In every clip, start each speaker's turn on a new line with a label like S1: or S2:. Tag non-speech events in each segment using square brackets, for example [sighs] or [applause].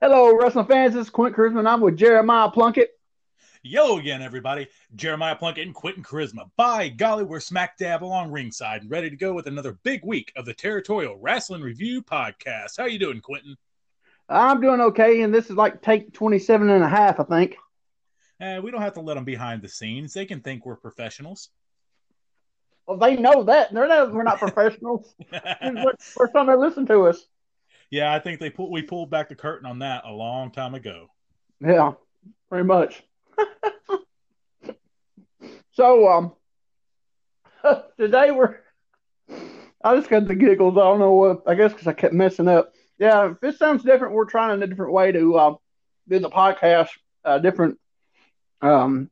S1: Hello, wrestling fans. This is Quint Charisma, and I'm with Jeremiah Plunkett.
S2: Yo again, everybody. Jeremiah Plunkett and Quentin Charisma. By golly, we're smack dab along ringside and ready to go with another big week of the Territorial Wrestling Review podcast. How you doing, Quentin?
S1: I'm doing okay, and this is like take 27 and a half, I think.
S2: Eh, we don't have to let them behind the scenes. They can think we're professionals.
S1: Well, they know that. They're not, we're not [laughs] professionals. First time they listen to us.
S2: Yeah, I think they put we pulled back the curtain on that a long time ago.
S1: Yeah, pretty much. [laughs] so, um, [laughs] today we're. I just got the giggles. I don't know what. I guess because I kept messing up. Yeah, if this sounds different, we're trying a different way to uh, do the podcast. Uh, different. Um,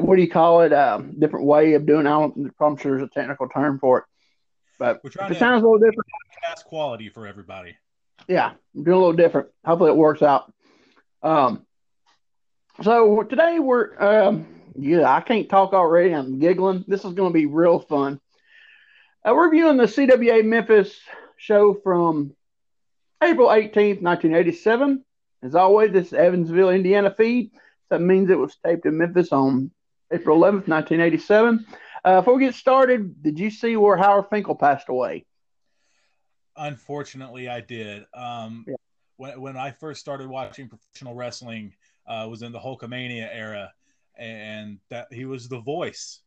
S1: what do you call it? Uh, different way of doing. I don't. I'm sure there's a technical term for it, but
S2: We're trying
S1: it
S2: to
S1: sounds a little different.
S2: podcast quality for everybody.
S1: yeah, I'm doing a little different. Hopefully, it works out. Um, so today we're, um, yeah, I can't talk already. I'm giggling. This is going to be real fun. Uh, we're reviewing the CWA Memphis show from April 18th, 1987. As always, this is Evansville, Indiana feed. That means it was taped in Memphis on April 11th, 1987. Uh, before we get started, did you see where Howard Finkel passed away?
S2: Unfortunately, I did. Um,
S1: Yeah.
S2: when, when I first started watching professional wrestling, uh, was in the Hulkamania era, and that he was the voice.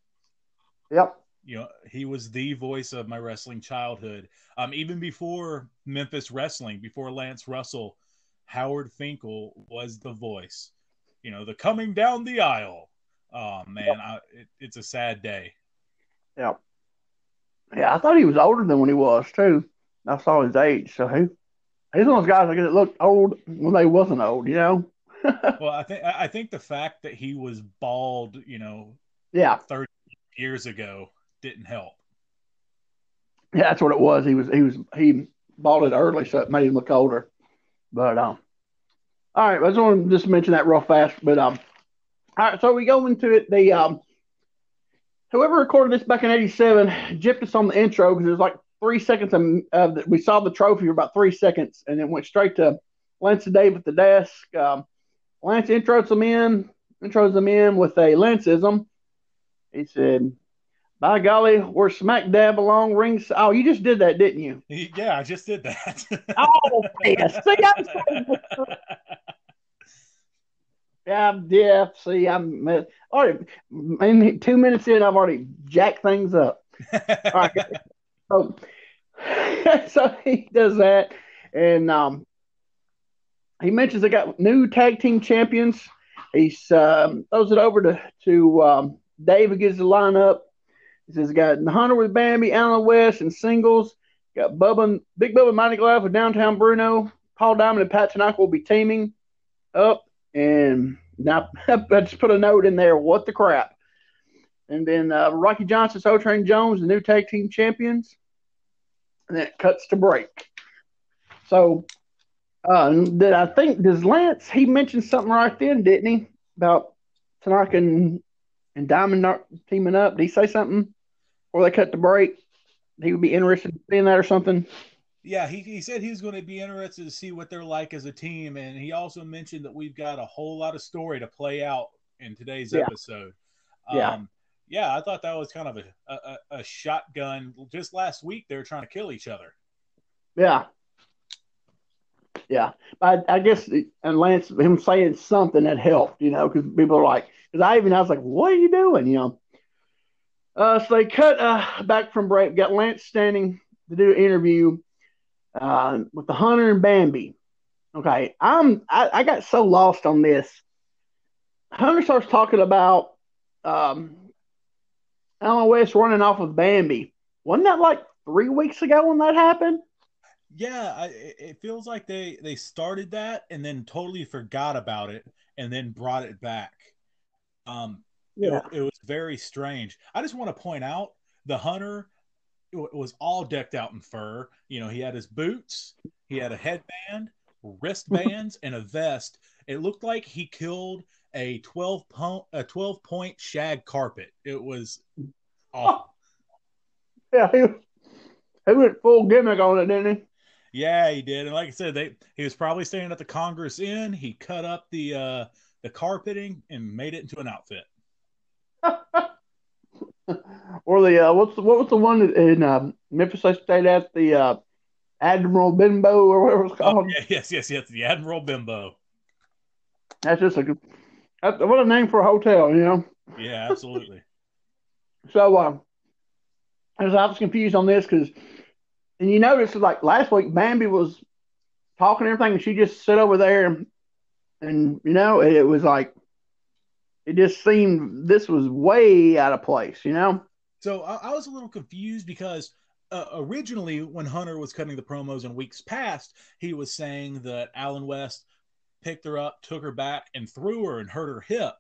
S1: Yep.
S2: You know, he was the voice of my wrestling childhood. Um, even before Memphis wrestling, before Lance Russell, Howard Finkel was the voice. You know, the coming down the aisle. Oh man, I, it, it's a sad day.
S1: Yep. Yeah, I thought he was older than when he was too. I saw his age, so he he's one of those guys I guess that looked old when they wasn't old, you know. [laughs]
S2: Well, I think I think the fact that he was bald, you know,
S1: yeah, thirty
S2: years ago didn't help.
S1: yeah, that's what it was. He was he was he bought it early, so it made him look older. But um, all right, I just want to just mention that real fast. But um, all right, so we go into it. The um, whoever recorded this back in '87 gypped us on the intro because it was like three seconds of, of the, we saw the trophy for about three seconds, and then went straight to Lance and Dave at the desk. Um, Lance intros them in, intros them in with a Lanceism. He said, "By golly, we're smack dab along rings." Oh, you just did that, didn't you?
S2: Yeah, I just did that.
S1: Oh, yeah. See, I'm so- [laughs] I'm deaf. See, I'm all right. In two minutes in, I've already jacked things up. [laughs] All right. So, [laughs] so he does that, and um, he mentions they got new tag team champions. He um, throws it over to to um, Dave, who gives the lineup. He says, "Got the Hunter with Bambi, Alan West, and singles. Got Bubba, Big Bubba, Mighty Glove with Downtown Bruno. Paul Diamond and Pat Tanaka will be teaming up, and now [laughs] I just put a note in there. What the crap?" And then uh, Rocky Johnson, Soul Train Jones, the new tag team champions. And then it cuts to break. So, uh, did I think does Lance? He mentioned something right then, didn't he, about Tanaka and, and Diamond teaming up? Did he say something? Or they cut the break? He would be interested in that or something.
S2: Yeah, he, he said he's going to be interested to see what they're like as a team, and he also mentioned that we've got a whole lot of story to play out in today's
S1: Yeah.
S2: episode.
S1: Yeah.
S2: Um, yeah, I thought that was kind of a, a, a shotgun. Just last week, they were trying to kill each other.
S1: Yeah. Yeah. I, I guess, and Lance, him saying something that helped, you know, because people are like, because I even, I was like, what are you doing, you know? Uh, so they cut uh, back from break, got Lance standing to do an interview uh, with the Hunter and Bambi. Okay. I'm, I, I got so lost on this. Hunter starts talking about um, Alan West running off with Bambi. Wasn't that like three weeks ago when that happened?
S2: Yeah, I, it feels like they they started that and then totally forgot about it and then brought it back. Um, it, it was very strange. I just want to point out the hunter was all decked out in fur. You know, he had his boots, he had a headband, wristbands, and a vest. It looked like he killed a twelve point a twelve point shag carpet. It was awful.
S1: Yeah, he, he went full gimmick on it, didn't he?
S2: Yeah, he did. And like I said, they he was probably staying at the Congress Inn. He cut up the uh the carpeting and made it into an outfit. [laughs]
S1: or the uh, what's the, what was the one in um, Memphis I stayed at the uh, Admiral Bimbo or whatever it's oh, called. Oh,
S2: yeah, yes, yes, yes, the Admiral Bimbo.
S1: That's just a good. what a name for a hotel, you know.
S2: Yeah, absolutely. [laughs]
S1: so, um, I was, I was confused on this because, and you notice like last week, Bambi was talking and everything, and she just sat over there, and you know, it, it was like, it just seemed this was way out of place, you know.
S2: So I, I was a little confused because uh, originally, when Hunter was cutting the promos in weeks past, he was saying that Alan West picked her up, took her back, and threw her and hurt her hip.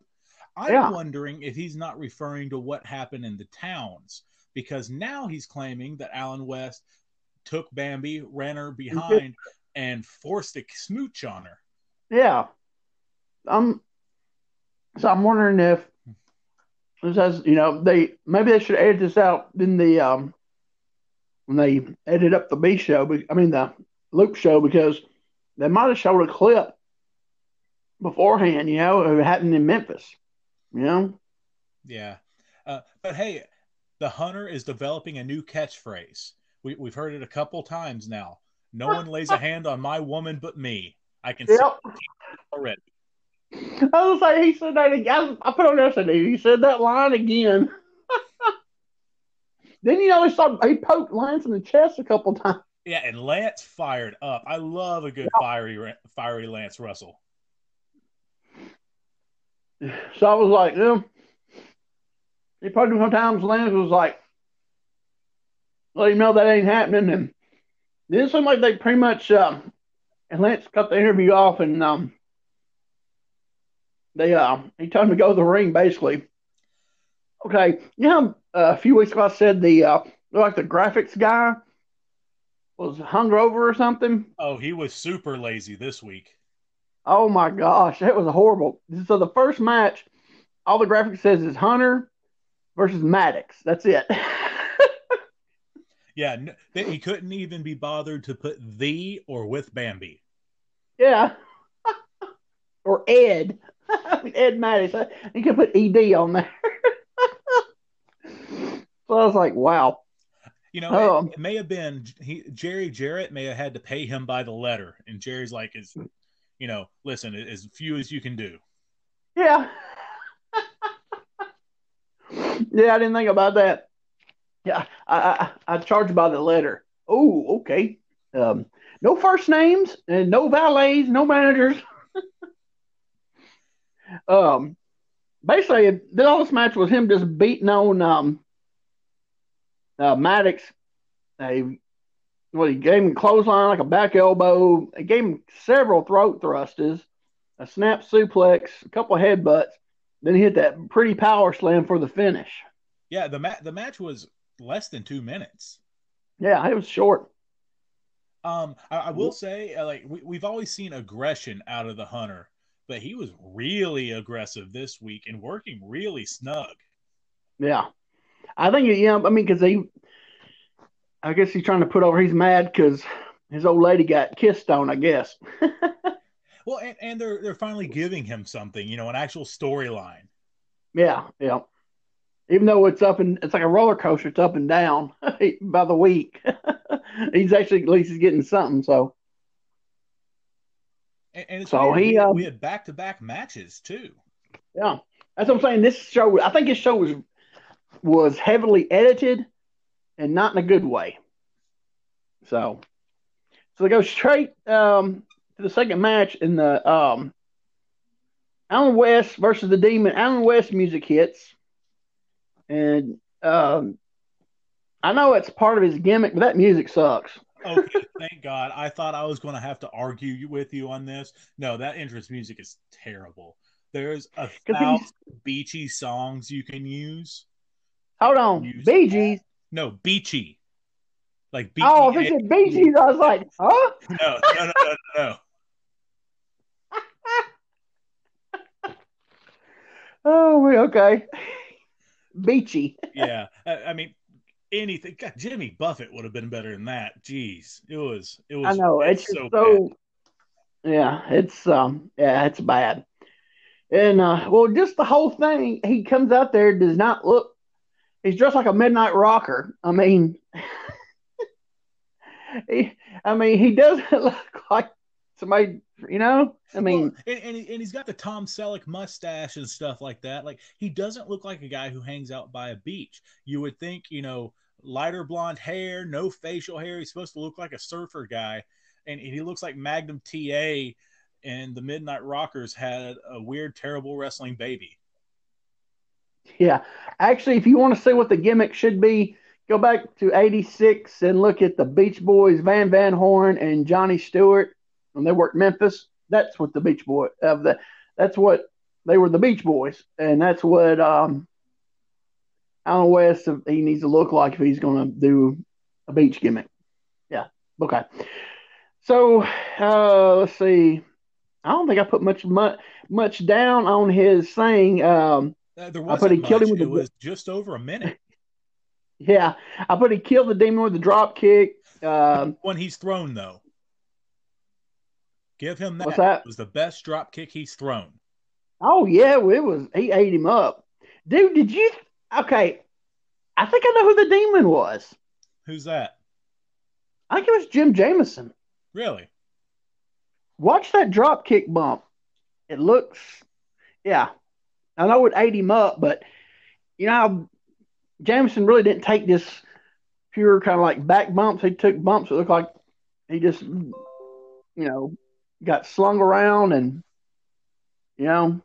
S2: I'm yeah. wondering if he's not referring to what happened in the towns because now he's claiming that Alan West took Bambi, ran her behind, and forced a smooch on her.
S1: Yeah. Um. So I'm wondering if this has, you know, they maybe they should edit this out in the um when they edited up the B show. I mean the Loop show because they might have showed a clip beforehand. You know, it happened in Memphis. You know.
S2: Yeah, uh, but hey, the hunter is developing a new catchphrase. We, we've heard it a couple times now. No one lays a hand on my woman but me. I can yep. see already.
S1: I was like, he said that again. I put on yesterday. He said that line again. [laughs] then you know he saw he poked Lance in the chest a couple times.
S2: Yeah, and Lance fired up. I love a good fiery fiery Lance Russell.
S1: So I was like, you know, he poked him sometimes. Lance was like, let him know that ain't happening. And then it seemed like they pretty much, uh, and Lance cut the interview off and um, they uh, he told him to go to the ring basically. Okay, you know, uh, a few weeks ago I said the uh, like the graphics guy was hungover or something.
S2: Oh, he was super lazy this week.
S1: Oh my gosh, that was horrible. So the first match, all the graphics says is Hunter versus Maddox. That's it. [laughs]
S2: yeah, he couldn't even be bothered to put the or with Bambi.
S1: Yeah, [laughs] or Ed. [laughs] Ed Maddox. you could put Ed on there. [laughs] so I was like, wow.
S2: You know, um, it, it, may have been he, Jerry Jarrett may have had to pay him by the letter, and Jerry's like, "Is you know, listen, as few as you can do."
S1: Yeah. [laughs] yeah, I didn't think about that. Yeah, I I, I charge by the letter. Oh, okay. Um, no first names and no valets, no managers. Um, basically, all this match was him just beating on um, uh, Maddox. They, well, he gave him clothesline like a back elbow. He gave him several throat thrusters, a snap suplex, a couple of headbutts. Then he hit that pretty power slam for the finish.
S2: Yeah, the ma- the match was less than two minutes.
S1: Yeah, it was short.
S2: Um, I, I will say, uh, like we, we've always seen aggression out of the hunter, but he was really aggressive this week and working really snug.
S1: Yeah, I think yeah. I mean, because he, I guess he's trying to put over. He's mad because his old lady got kissed on. I guess. [laughs]
S2: well, and, and they're they're finally giving him something. You know, an actual storyline.
S1: Yeah, yeah. Even though it's up and it's like a roller coaster, it's up and down [laughs] by the week. [laughs] he's actually at least he's getting something. So.
S2: And, and so weird. he, uh, we had back to back matches too.
S1: Yeah, that's what I'm saying. This show, I think his show was was heavily edited and not in a good way. So, so they go straight um, to the second match in the um, Allen West versus the Demon. Alan West music hits, and um, I know it's part of his gimmick, but that music sucks.
S2: Okay, thank God. I thought I was going to have to argue with you on this. No, that entrance music is terrible. There's a [laughs] thousand beachy songs you can use.
S1: Hold on, use Bee Gees.
S2: No, beachy. Like
S1: beachy. Oh, if it's Bee Gees, I was like, huh?
S2: No, no, no, no, no. [laughs]
S1: oh, okay. Beachy.
S2: yeah, I mean, anything. God, Jimmy Buffett would have been better than that. Jeez, it was. It was.
S1: I know it's, it's so. so yeah, it's um, yeah, it's bad. And uh, well, just the whole thing. He comes out there, does not look. He's dressed like a midnight rocker. I mean, [laughs] he, I mean, he doesn't [laughs] look like somebody. You know, I mean, well,
S2: and, and, and he's got the Tom Selleck mustache and stuff like that. Like he doesn't look like a guy who hangs out by a beach. You would think, you know, lighter blonde hair, no facial hair. He's supposed to look like a surfer guy, and, and he looks like Magnum TA. And the Midnight Rockers had a weird, terrible wrestling baby.
S1: Yeah, actually, if you want to see what the gimmick should be, go back to '86 and look at the Beach Boys, Van Van Horn and Johnny Stewart when they worked Memphis. That's what the Beach Boy of the. That's what they were the Beach Boys, and that's what um, Allen West he needs to look like if he's going to do a beach gimmick. Yeah. Okay. So uh, let's see. I don't think I put much much, much down on his thing. Um,
S2: uh, there wasn't I put he much. killed him with it the, was just over a minute. [laughs]
S1: Yeah, I put he killed the demon with the drop kick. Um,
S2: when he's thrown, though, give him that.
S1: What's that?
S2: It was the best drop kick he's thrown.
S1: Oh yeah, well, it was. He ate him up, dude. Did you? Okay, I think I know who the demon was.
S2: Who's that?
S1: I think it was Jim Jamison.
S2: Really?
S1: Watch that drop kick bump. It looks, yeah. I know it ate him up, but you know Jamison really didn't take this pure kind of like back bumps. He took bumps that looked like he just, you know, got slung around and, you know.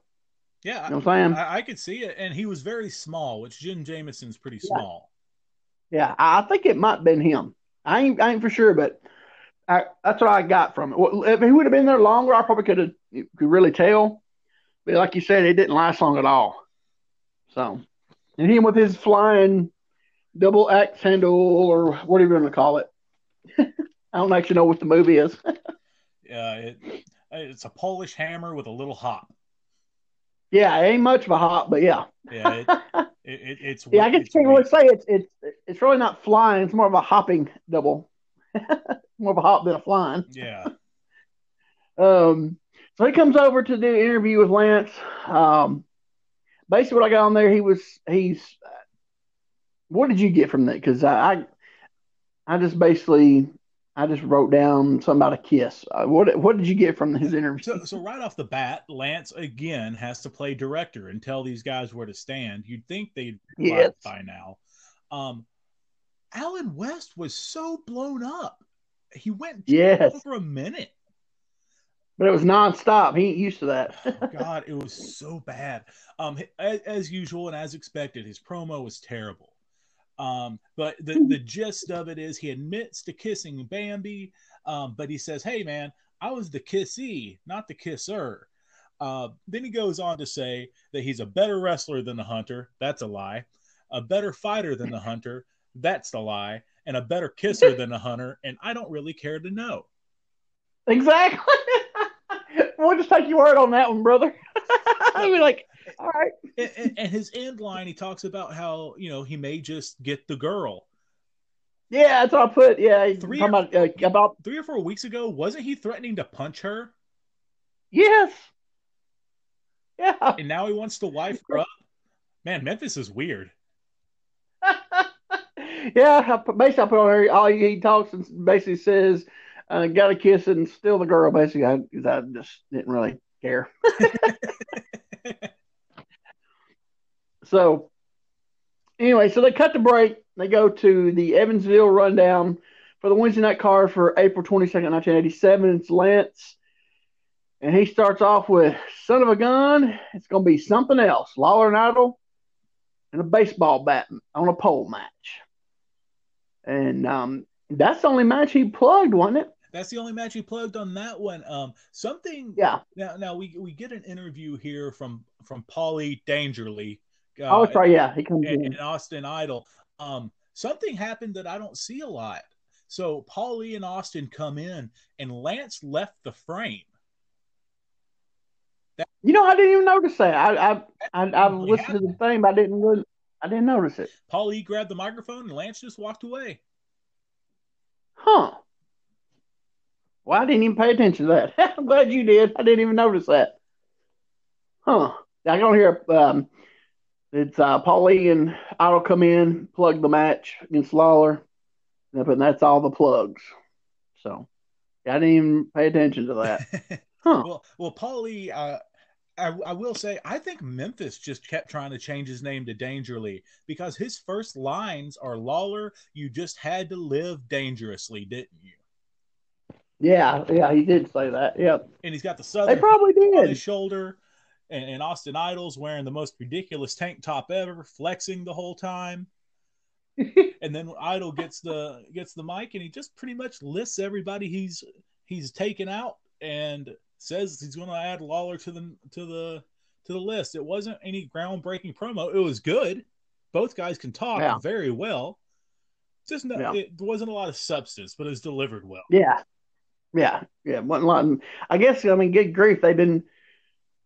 S2: Yeah,
S1: you know
S2: saying? I, I, could see it, and he was very small, which Jim Jamison's pretty
S1: yeah.
S2: small.
S1: Yeah, I think it might have been him. I ain't, I ain't for sure, but I, that's what I got from it. Well, if he would have been there longer, I probably could have could really tell. But like you said, it didn't last long at all. So and him with his flying double axe handle or whatever you want to call it. [laughs] I don't actually know what the movie is. [laughs]
S2: yeah, it, it's a Polish hammer with a little hop.
S1: Yeah, it ain't much of a hop, but yeah.
S2: Yeah, it, [laughs] it, it's
S1: yeah. I guess you can't really say it's it's it's really not flying. It's more of a hopping double. [laughs] more of a hop than a flying.
S2: Yeah. [laughs]
S1: um. So he comes over to do an interview with Lance. Um basically what I got on there, he was he's. What did you get from that? Because I, I, I just basically I just wrote down something about a kiss. Uh, what what did you get from his interview?
S2: So, so right off the bat, Lance again has to play director and tell these guys where to stand. You'd think they'd yes. by now. Um, Allen West was so blown up. He went
S1: yes.
S2: for a minute.
S1: But it was nonstop. He ain't used to that.
S2: oh, God, it was so bad. Um, as, as, usual and as expected, his promo was terrible. Um, but the the [laughs] gist of it is he admits to kissing Bambi, um, but he says, "Hey, man, I was the kissee, not the kisser." Uh, then he goes on to say that he's a better wrestler than the hunter. That's a lie. A better fighter than the hunter. That's the lie. And a better kisser than the hunter. And I don't really care to know.
S1: Exactly. [laughs] we'll just take your word on that one, brother. [laughs] I mean, like, all right. [laughs]
S2: And, and, his end line, he talks about how you know he may just get the girl.
S1: Yeah, that's what I put. Yeah, three or, about, uh, about
S2: three or four weeks ago, wasn't he threatening to punch her?
S1: Yes. Yeah.
S2: And now he wants to wife her up. Man, Memphis is weird. [laughs]
S1: yeah, basically, I put on there. All he, talks and basically says uh, got a kiss and still the girl. Basically, I, I just didn't really care. [laughs] so, anyway, so they cut the break. They go to the Evansville rundown for the Wednesday night card for April 22nd, 1987. It's Lance. And he starts off with son of a gun. It's going to be something else. Lawler and Idol and a baseball bat on a pole match. And um, that's the only match he plugged, wasn't it?
S2: That's the only match he plugged on that one. Um, something.
S1: Yeah.
S2: Now, now we we get an interview here from from Paulie Dangerly.
S1: Uh, oh, sorry. Yeah, he comes
S2: in. And Austin Idol. Um, something happened that I don't see a lot. So Paulie and Austin come in, and Lance left the frame.
S1: That, you know, I didn't even notice that. I I I, I listened happened. to the thing, but I didn't really. I didn't notice it.
S2: Paulie grabbed the microphone and Lance just walked away.
S1: Huh. Well, I didn't even pay attention to that. [laughs] I'm glad you did. I didn't even notice that. Huh. I don't hear um it's uh Paulie and Idol come in, plug the match against Lawler. And that's all the plugs. So I didn't even pay attention to that. [laughs]
S2: Huh. well, well, Paulie, uh, I, I, will say, I think Memphis just kept trying to change his name to Dangerly because his first lines are Lawler, you just had to live dangerously, didn't you?
S1: Yeah, yeah, he did say that. Yep.
S2: And he's got the southern
S1: they probably did.
S2: on his shoulder, and, and Austin Idol's wearing the most ridiculous tank top ever, flexing the whole time. [laughs] and then Idol gets the gets the mic, and he just pretty much lists everybody he's he's taken out and says he's going to add Lawler to the to the to the list. It wasn't any groundbreaking promo. It was good. Both guys can talk yeah. very well. Just no, yeah. it wasn't a lot of substance, but it was delivered well.
S1: Yeah, yeah, yeah. Wasn't a lot. I guess I mean, good grief, they've been.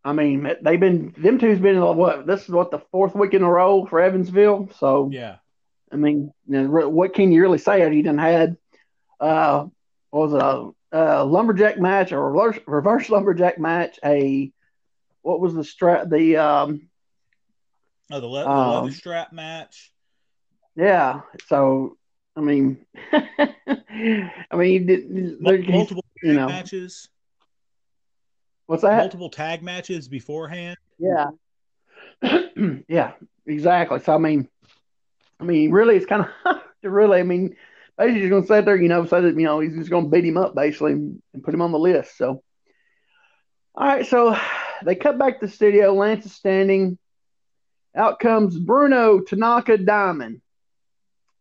S1: I mean, they've been them two's been in what this is what the fourth week in a row for Evansville. So
S2: yeah,
S1: I mean, you know, what can you really say? He didn't had uh, was it a uh, lumberjack match or reverse, reverse lumberjack match. A what was the strap? The um,
S2: oh, the, le- the um, leather strap match.
S1: Yeah. So I mean, [laughs] I mean, did,
S2: multiple you know, matches.
S1: What's that?
S2: Multiple tag matches beforehand.
S1: Yeah. [clears throat] yeah. Exactly. So I mean, I mean, really, it's kind of to really. I mean, basically he's going to sit there, you know, say that, you know, he's just going to beat him up basically and, put him on the list. So, all right, so [sighs] they cut back to the studio. Lance is standing. Out comes Bruno Tanaka Diamond.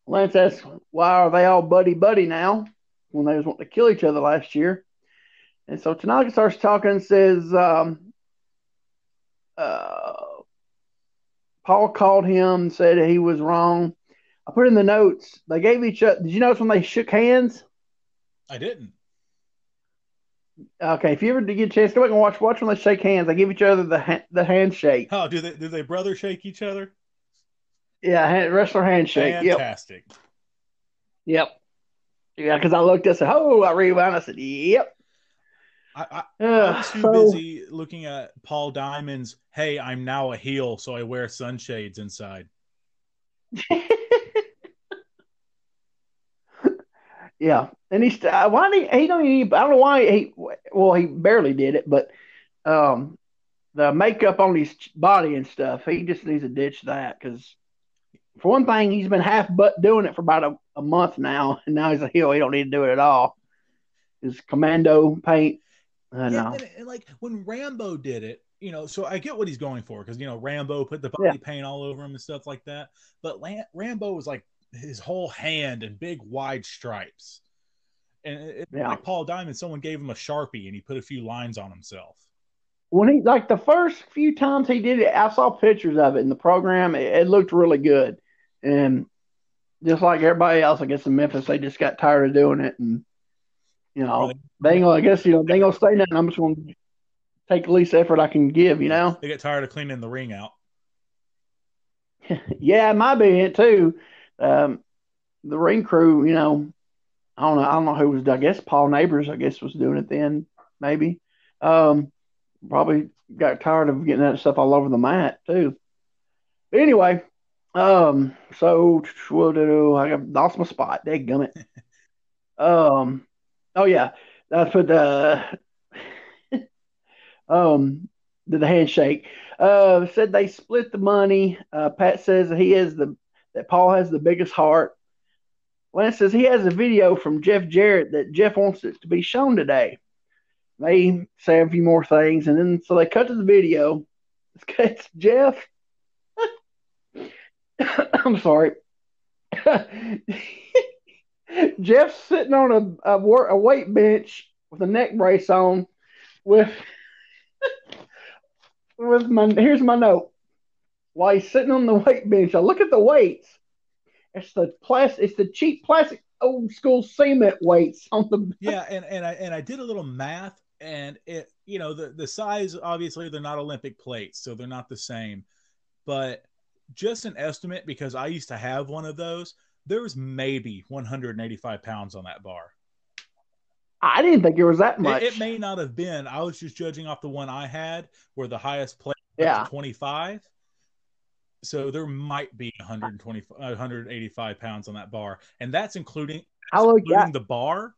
S1: Lance asks, why are they all buddy buddy now when they was wanting to kill each other last year? And so Tanaka starts talking and says, um, uh, Paul called him, said he was wrong. I put in the notes. They gave each other. Did you notice when they shook hands?
S2: I didn't.
S1: Okay, if you ever get a chance, go back and watch. Watch when they shake hands. They give each other the ha- the handshake.
S2: Oh, do they do they brother shake each other?
S1: Yeah, hand, wrestler handshake.
S2: Fantastic.
S1: Yep. Yep. Yeah, because I looked at said, oh, I rewound. I said, yep.
S2: I, was too so, busy looking at Paul Diamond's. Hey, I'm now a heel, so I wear sunshades inside. [laughs]
S1: Yeah, and he's why he he don't even I don't know why he well he barely did it, but um the makeup on his body and stuff he just needs to ditch that because for one thing he's been half but doing it for about a, a month now [laughs] and now he's a heel he don't need to do it at all. His commando paint. I know.
S2: And, and, and like when Rambo did it, you know, so I get what he's going for because you know Rambo put the body yeah. paint all over him and stuff like that. But Rambo was like his whole hand and big wide stripes. And it, yeah. like Paul Diamond, someone gave him a sharpie and he put a few lines on himself.
S1: When he like the first few times he did it, I saw pictures of it in the program. It, it looked really good, and just like everybody else, I guess in Memphis, they just got tired of doing it, and you know, they ain't gonna. I guess you know they ain't gonna say nothing. I'm just gonna take the least effort I can give. You know,
S2: they get tired of cleaning the ring out. [laughs]
S1: yeah, it might be it too um, the ring crew, you know, I don't know, I don't know who was. I guess Paul Neighbors, I guess, was doing it then, maybe. Um, probably got tired of getting that stuff all over the mat too. But anyway, um, so I lost my spot? They gummit. [laughs] um, oh yeah, that's what the [laughs] um the handshake. Uh, said they split the money. Uh, Pat says he is the that Paul has the biggest heart. Lance says he has a video from Jeff Jarrett that Jeff wants it to be shown today. They say a few more things, and then so they cut to the video. It's Jeff. [laughs] I'm sorry. [laughs] Jeff's sitting on a, a, a weight bench with a neck brace on, with [laughs] with my here's my note while he's sitting on the weight bench. I look at the weights. It's the plastic. It's the cheap plastic old school cement weights on the.
S2: Yeah, and and I and I did a little math, and it you know the the size obviously they're not Olympic plates, so they're not the same, but just an estimate because I used to have one of those. There was maybe 185 pounds on that bar.
S1: I didn't think it was that much.
S2: It, it, may not have been. I was just judging off the one I had, where the highest plate
S1: yeah
S2: 25. So there might be 120, 185 pounds on that bar, and that's including, including the bar.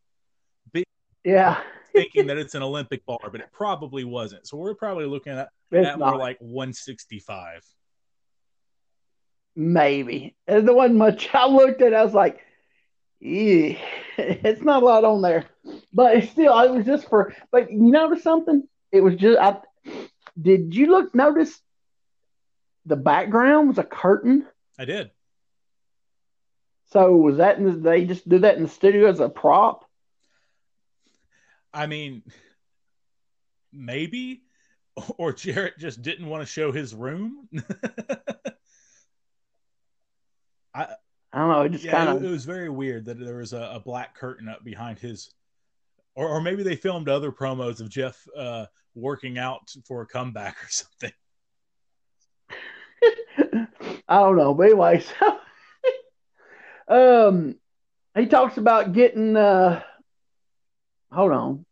S1: Yeah,
S2: thinking that it's an Olympic bar, but it probably wasn't. So we're probably looking at, [laughs] at more like 165.
S1: Maybe. And the one much I looked at, I was like, yeah, [laughs] it's not a lot on there. But still, it was just for, but you notice something? It was just, I, did you look, notice the background was a curtain?
S2: I did.
S1: So was that, in the, they just do that in the studio as a prop?
S2: I mean, maybe, [laughs] or Jarrett just didn't want to show his room. [laughs]
S1: I I don't know. It just yeah, kind of
S2: it was very weird that there was a, a, black curtain up behind his, or or maybe they filmed other promos of Jeff uh, working out for a comeback or something. [laughs] [laughs]
S1: I don't know, but anyway, so [laughs] um, he talks about getting. uh Hold on.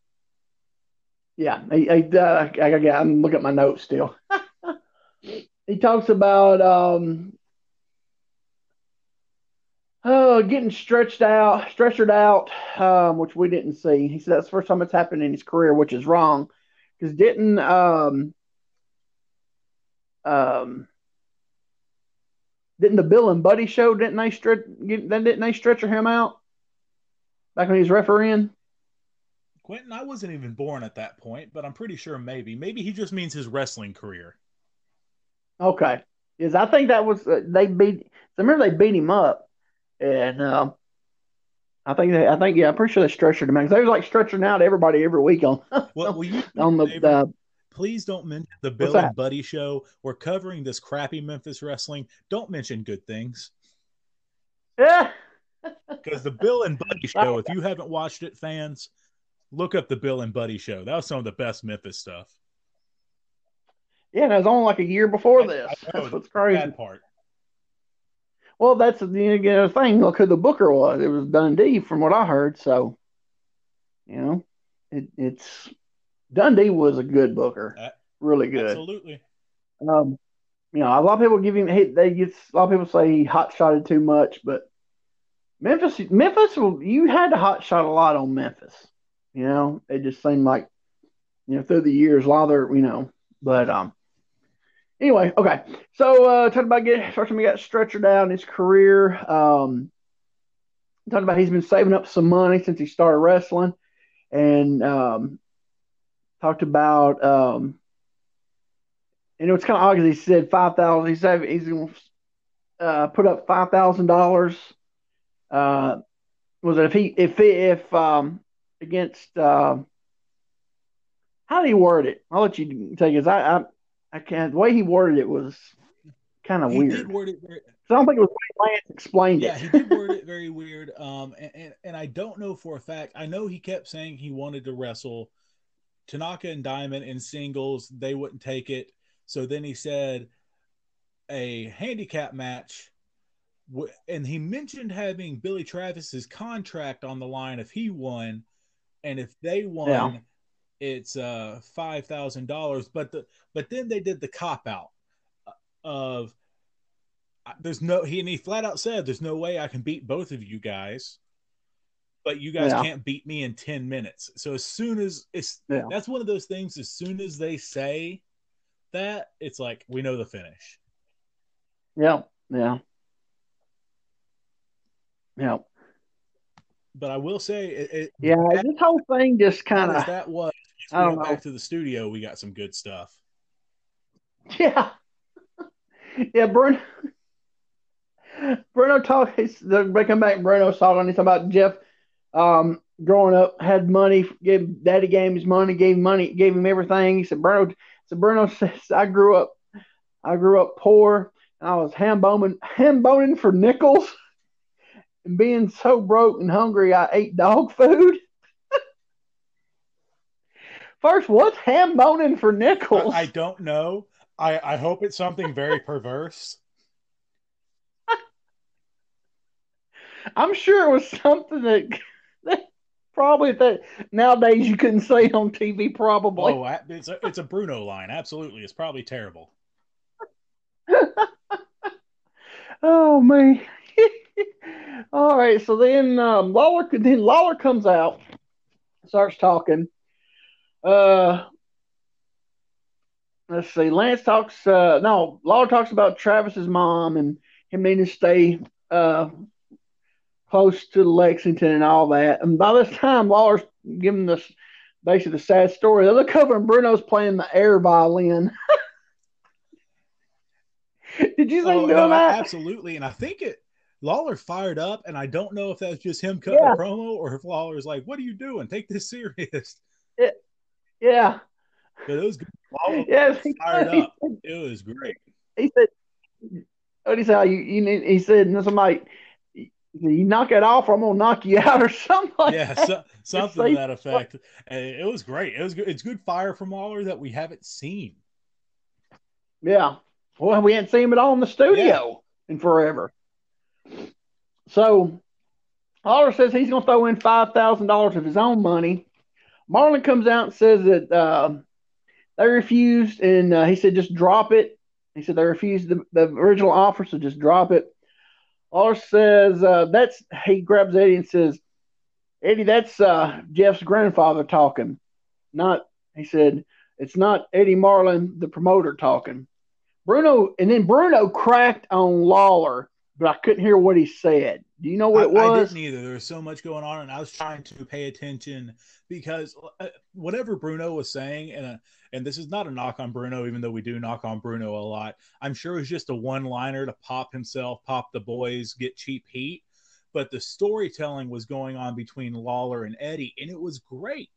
S1: Yeah, I, I, uh, I, I, I'm looking at my notes still. he talks about um, Oh, getting stretched out, stretchered out, um, which we didn't see. He said that's the first time it's happened in his career, which is wrong, because didn't um, um, didn't the Bill and Buddy show? Didn't they stretch? Didn't they stretcher him out back when he was refereeing?
S2: Quentin, I wasn't even born at that point, but I'm pretty sure maybe, maybe he just means his wrestling career.
S1: Okay, is I think that was uh, they beat. I remember they beat him up and um, I think they, I think yeah, I'm pretty sure they stretchered him out because they was like stretching out everybody every week on.
S2: well, you [laughs] on the, please don't mention the Bill and Buddy show. We're covering this crappy Memphis wrestling. Don't mention good things. [laughs]
S1: Yeah.
S2: Because the Bill and Buddy show, if you haven't watched it, fans, look up the Bill and Buddy show. That was some of the best Memphis stuff.
S1: Yeah, and it was only like a year before this. That's what's crazy.
S2: part.
S1: Well, that's the other thing. Look who the booker was. It was Dundee, from what I heard. So, you know, it, it's Dundee was a good booker, uh, really good.
S2: Absolutely.
S1: Um, you know, a lot of people give him. Hey, they get a lot of people say he hot shotted too much, but Memphis, Memphis, you had to hot shot a lot on Memphis. You know, it just seemed like, you know, through the years, a lot of their, you know, but um, Anyway, okay. So uh talking about getting first time he got stretchered out in his career. Um talking about he's been saving up some money since he started wrestling and um talked about um and it was kind of odd because he said five thousand. He said he's going to uh, put up five thousand dollars. Uh, was it if he if if um against uh, how do you word it? I'll let you take it. I, I I can't. The way he worded it was kind of weird.
S2: Did word it very,
S1: I don't think it was Lance explained
S2: yeah,
S1: it.
S2: Yeah, he did word it very weird. Um, and, and, and I don't know for a fact. I know he kept saying he wanted to wrestle Tanaka and Diamond in singles. They wouldn't take it. So then he said a handicap match. And he mentioned having Billy Travis's contract on the line if he won, and if they won, yeah it's uh five thousand dollars. But the but then they did the cop out of there's no he and he flat out said there's no way I can beat both of you guys, but you guys yeah. can't beat me in ten minutes. So as soon as it's yeah. that's one of those things. As soon as they say that, it's like we know the finish.
S1: Yeah, yeah, yeah.
S2: But I will say, it, it,
S1: yeah, that, this whole thing just kind of
S2: that was I don't know. Back to the studio, we got some good stuff.
S1: Yeah, [laughs] yeah. Bruno, Bruno talk. They come back. Bruno's talking. He's talking about Jeff. Um, growing up, had money. Gave daddy gave him his money. Gave him money. Gave him everything. He said Bruno. So Bruno says, I grew up. I grew up poor. And I was ham boning, ham boning for nickels. And being so broke and hungry, I ate dog food. First, what's ham boning for nickels?
S2: I, I don't know. I, I hope it's something very perverse. [laughs]
S1: I'm sure it was something that, that probably that nowadays you couldn't say on TV. Probably.
S2: Oh, it's a, it's a Bruno line. Absolutely, it's probably terrible. [laughs]
S1: oh man. [laughs] All right, so then um, Lawler then Lawler comes out, starts talking, uh, let's see. Lance talks. Uh, no, Lawler talks about Travis's mom and him needing to stay uh, close to Lexington and all that. And by this time, Lawler's giving this basically the sad story. They look over and Bruno's playing the air violin. [laughs] Did you see oh, no, that?
S2: Absolutely, and I think it Lawler fired up, and I don't know if that's just him cutting yeah. a promo or if Lawler's like, "What are you doing? Take this serious."
S1: It, yeah.
S2: But it was good. Lawler yes, fired up. It was great.
S1: He said, "What he said? You, you need." He said, "Somebody." You knock it off, or I'm gonna knock you [laughs] out, or something. Like
S2: yeah, so, [laughs] something to that effect. It was great. It was good. It's good fire from Lawler that we haven't seen.
S1: Yeah, well, we hadn't seen him at all in the studio yeah. in forever. So Lawler says he's going to throw in five thousand dollars of his own money. Marlin comes out and says that uh, they refused, and uh, he said just drop it. He said they refused the, the original offer, so just drop it. Lawler says uh, that's he grabs Eddie and says, Eddie, that's uh, Jeff's grandfather talking. Not he said it's not Eddie Marlin, the promoter, talking. Bruno and then Bruno cracked on Lawler but I couldn't hear what he said. Do you know what I, it was? I
S2: didn't either. There was so much going on, and I was trying to pay attention because uh, whatever Bruno was saying, and uh, and this is not a knock on Bruno, even though we do knock on Bruno a lot. I'm sure it was just a one-liner to pop himself, pop the boys, get cheap heat. But the storytelling was going on between Lawler and Eddie, and it was great.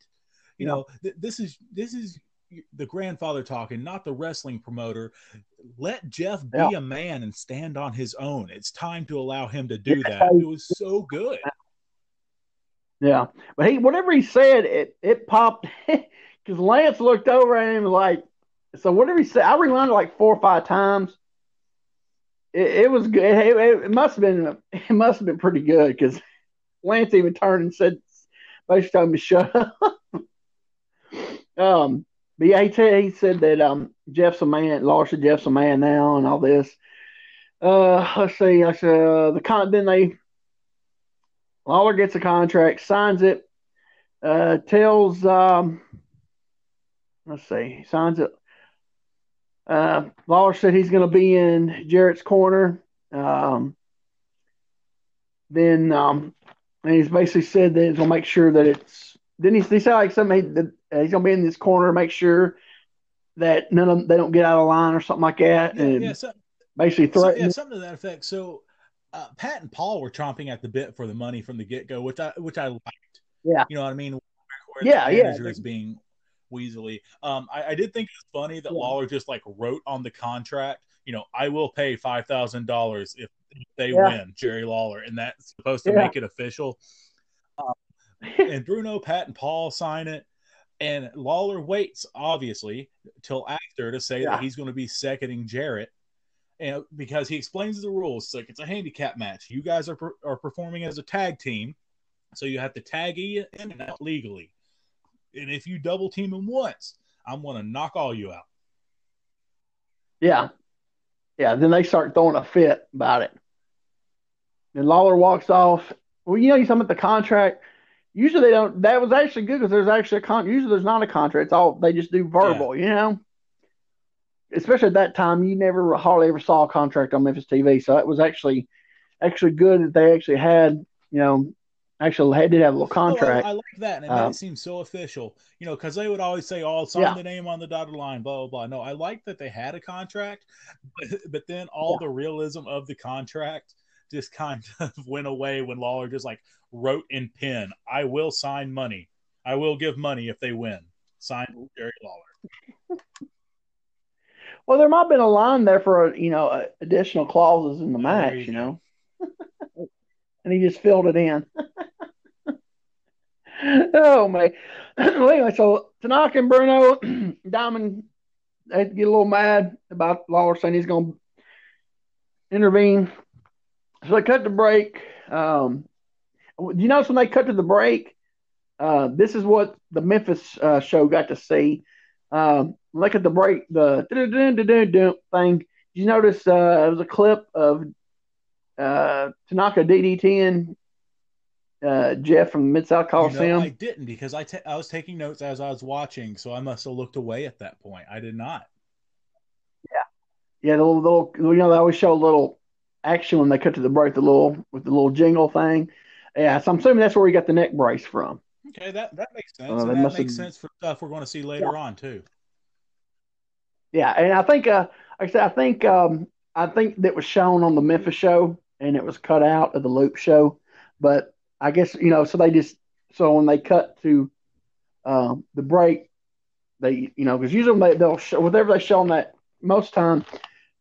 S2: You yeah. know, th- this is this is the grandfather talking, not the wrestling promoter. Let Jeff be yeah. a man and stand on his own. It's time to allow him to do that. It was so good.
S1: Yeah, but he whatever he said, it it popped [laughs] because Lance looked over at him like, so whatever he said, I rewound it like four or five times. It, it was good. It, it, must have been [laughs] it must have been pretty good because [laughs] Lance even turned and said, basically told him to shut up. um, but he, he said that um, Jeff's a man. Larson Jeff's a man now, and all this. Uh, let's see. I said uh, the con. Then they Lawler gets a contract, signs it, uh, tells um, let's see, signs it. Uh, Lawler said he's going to be in Jarrett's corner. Um, then um, and he's basically said that he's going to make sure that it's. Didn't he, he say like something that uh, he's gonna be in this corner, make sure that none of them, they don't get out of line or something like that, yeah, and yeah, so, basically threaten.
S2: So, yeah, something to that effect. So uh, Pat and Paul were chomping at the bit for the money from the get go, which I which I liked.
S1: Yeah,
S2: you know what I mean.
S1: Where yeah, yeah.
S2: Is being weaselly. Um, I, I, did think it was funny that yeah. Lawler just like wrote on the contract, you know, I will pay five thousand dollars if they yeah. win, Jerry Lawler, and that's supposed to yeah. make it official. Um, [laughs] and Bruno, Pat, and Paul sign it. And Lawler waits, obviously, till after to say yeah. that he's going to be seconding Jarrett. And because he explains the rules, it's like it's a handicap match. You guys are are performing as a tag team, so you have to tag in and out legally. And if you double team him once, I'm going to knock all you out.
S1: Yeah, yeah. Then they start throwing a fit about it. And Lawler walks off. Well, you know, you talking about the contract. Usually they don't. That was actually good because there's actually a con. Usually there's not a contract. It's all they just do verbal. Yeah. You know. Especially at that time, you never hardly ever saw a contract on Memphis TV. So it was actually actually good that they actually had you know actually had did have a little contract.
S2: Oh, I, I, like that, and it uh, made it seem so official. You know, because they would always say, "Oh, sign yeah. the name on the dotted line," blah blah blah. No, I like that they had a contract, [laughs] but, but then all yeah. the realism of the contract just kind [laughs] of went away when Lawler just like wrote in pen, "I will sign money. I will give money if they win." Signed Jerry Lawler. [laughs]
S1: well, there might have been a line there for you know uh, additional clauses in the match, you, know, [laughs] and he just filled it in. oh man. [clears throat] well, anyway, so Tanaka and Bruno, [clears throat] Diamond, they get a little mad about Lawler saying he's going to intervene so they cut the break. Um, do you notice when they cut to the break, uh, this is what the Memphis uh, show got to see. Um, look at the break, the thing. Did you notice uh, it was a clip of uh, Tanaka DDT uh, Jeff from Mid South Coliseum? You know,
S2: I didn't because I, I was taking notes as I was watching, so I must have looked away at that point. I did not.
S1: Yeah, yeah. The little, little you know, they always show a little action when they cut to the break, the little with the little jingle thing. Yeah, so I'm assuming that's where we got the neck brace from.
S2: Okay, that that makes sense. Uh, that makes have... sense for stuff we're going to see later yeah. on too.
S1: Yeah, and I think, uh, like I said, I think, um, I think that was shown on the Memphis show, and it was cut out of the Loop show. But I guess you know, so they just so when they cut to um, the break, they you know because usually they, they'll show whatever they show on that most time,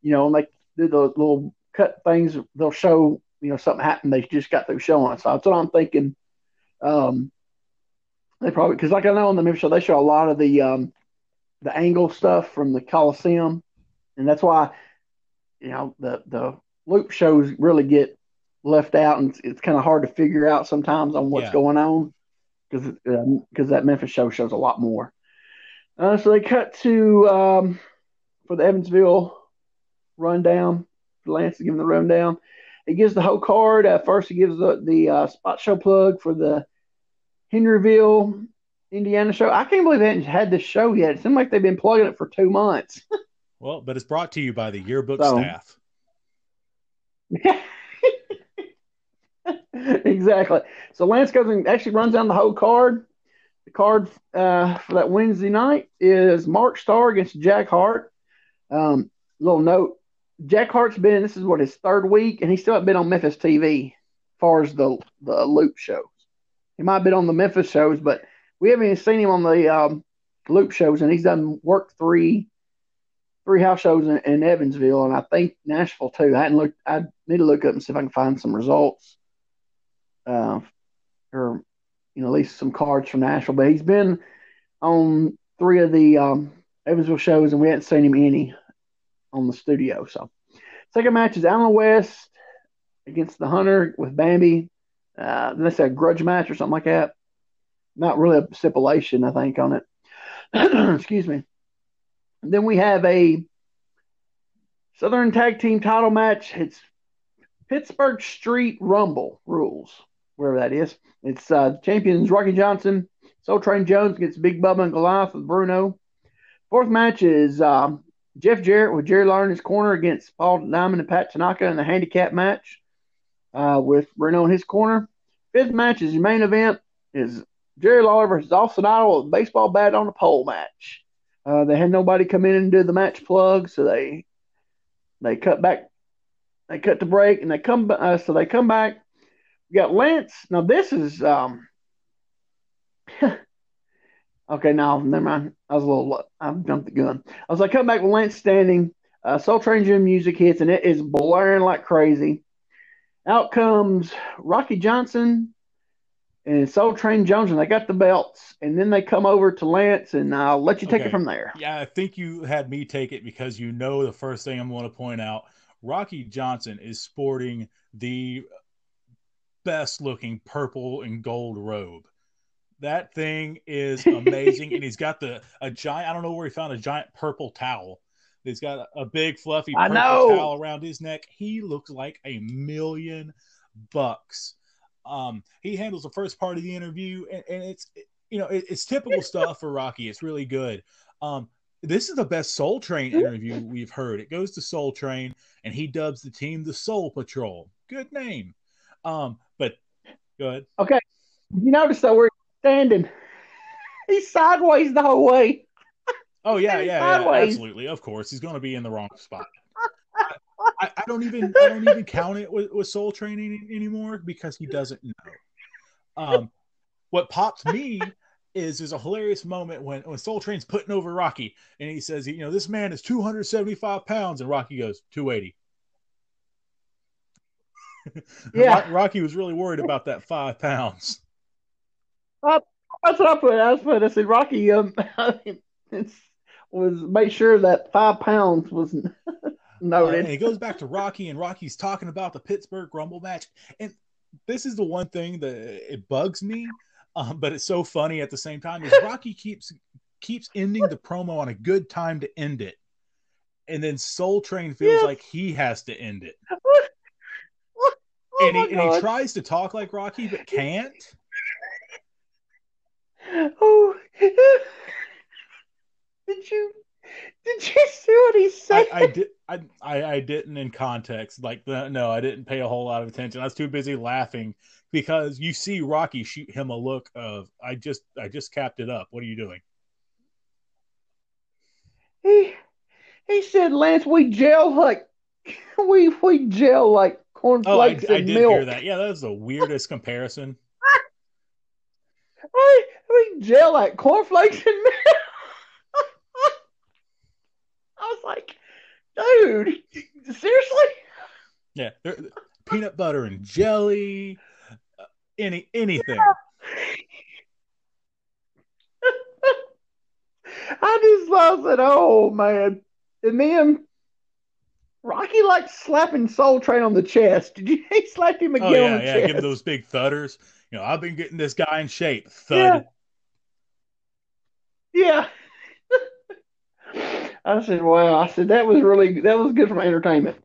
S1: you know, when they do the little cut things, they'll show you know something happened. They just got through showing. So that's what I'm thinking. Um, they probably because like I know on the Memphis show they show a lot of the um, the angle stuff from the Coliseum, and that's why you know the the loop shows really get left out, and it's, it's kind of hard to figure out sometimes on what's yeah. going on because because um, that Memphis show shows a lot more. Uh, so they cut to um, for the Evansville rundown. Lance to give him the rundown. He gives the whole card. Uh, first, he gives the the uh, spot show plug for the Henryville, Indiana show. I can't believe they haven't had this show yet. It seems like they've been plugging it for two months. [laughs]
S2: well, but it's brought to you by the yearbook so, staff. [laughs]
S1: exactly. So Lance goes and actually runs down the whole card. The card uh, for that Wednesday night is Mark Starr against Jack Hart. Um, little note: Jack Hart's been this is what his third week, and he still been on Memphis TV as far as the the Loop shows. He might have been on the Memphis shows, but we haven't even seen him on the um, Loop shows, and he's done work three three house shows in, in, Evansville, and I think Nashville too. I hadn't looked. I need to look up and see if I can find some results, uh, or you know, at least some cards from Nashville. But he's been on three of the um, Evansville shows, and we hadn't seen him any on the studio. So, second match is Alan West against the Hunter with Bambi uh, they said grudge match or something like that. Not really a stipulation, I think, on it. [clears throat] Excuse me. then we have a Southern Tag Team title match. It's Pittsburgh Street Rumble rules, wherever that is. It's uh, champions Rocky Johnson, Soul Train Jones against Big Bubba and Goliath with Bruno. Fourth match is um, Jeff Jarrett with Jerry Lawler in his corner against Paul Diamond and Pat Tanaka in the handicap match uh, with Bruno in his corner. Fifth match is your main event is Jerry Lawler versus Austin Idol with baseball bat on the pole match. Uh, they had nobody come in and do the match plug, so they they cut back, they cut the break, and they come. Uh, so they come back. We got Lance. Now this is um. [laughs] okay, now never mind. I was a little. I jumped the gun. I was like, come back with Lance standing. Uh, Soul Train Gym music hits, and it is blaring like crazy. Out comes Rocky Johnson and Soul Train Jones, and they got the belts. And then they come over to Lance, and I'll let you take okay. it from there.
S2: Yeah, I think you had me take it because you know the first thing I'm going to point out Rocky Johnson is sporting the best looking purple and gold robe. That thing is [laughs] amazing. and he's got the a giant I don't know where he found a giant purple towel He's got a, big fluffy purple towel around his neck. He looks like a million bucks. Um, he handles the first part of the interview, and, and it's you know it, it's typical stuff for Rocky. It's really good. Um, this is the best Soul Train interview we've heard. It goes to Soul Train, and he dubs the team the Soul Patrol. Good name. Um, but good.
S1: Okay, you notice that we're standing. [laughs] He's sideways the whole way.
S2: Oh yeah, yeah, yeah, absolutely. Of course, he's going to be in the wrong spot. I, I, don't even I don't even count it with, with Soul Training anymore because he doesn't know. Um, what pops me is there's a hilarious moment when when Soul Train's putting over Rocky and he says, you know, this man is 275 pounds, and Rocky goes 280. [laughs] Yeah, Rocky was really worried about that five pounds.
S1: Uh, that's what I put. I put. I said, Rocky. Um, [laughs] it's was make sure that five pounds was [laughs] noted.
S2: Uh, and it goes back to Rocky, and Rocky's talking about the Pittsburgh Rumble match. And this is the one thing that it bugs me, um, but it's so funny at the same time. Is [laughs] Rocky keeps keeps ending the promo on a good time to end it, and then Soul Train feels like he has to end it. Oh and, he, and he tries to talk like Rocky, but can't.
S1: Oh, [laughs] did you did you see what he said?
S2: I, I did. I, I, I didn't in context. Like the, no, I didn't pay a whole lot of attention. I was too busy laughing because you see Rocky shoot him a look of I just I just capped it up. What are you doing?
S1: He he said, Lance, we gel like [laughs] we we gel like cornflakes oh, I, I did milk. hear
S2: that. Yeah, that was the weirdest comparison. [laughs]
S1: I, we gel like cornflakes and milk. I was like, dude, seriously?
S2: Yeah, peanut butter and jelly, uh, any anything. Yeah. [laughs]
S1: I just I said, oh man, and then Rocky likes slapping Soul Train on the chest. Did you? He slapped him again. Oh yeah, yeah. Chest.
S2: Give him those big thudders. You know, I've been getting this guy in shape. Thud.
S1: Yeah. Yeah. I said, wow. I said that was really that was good for my entertainment.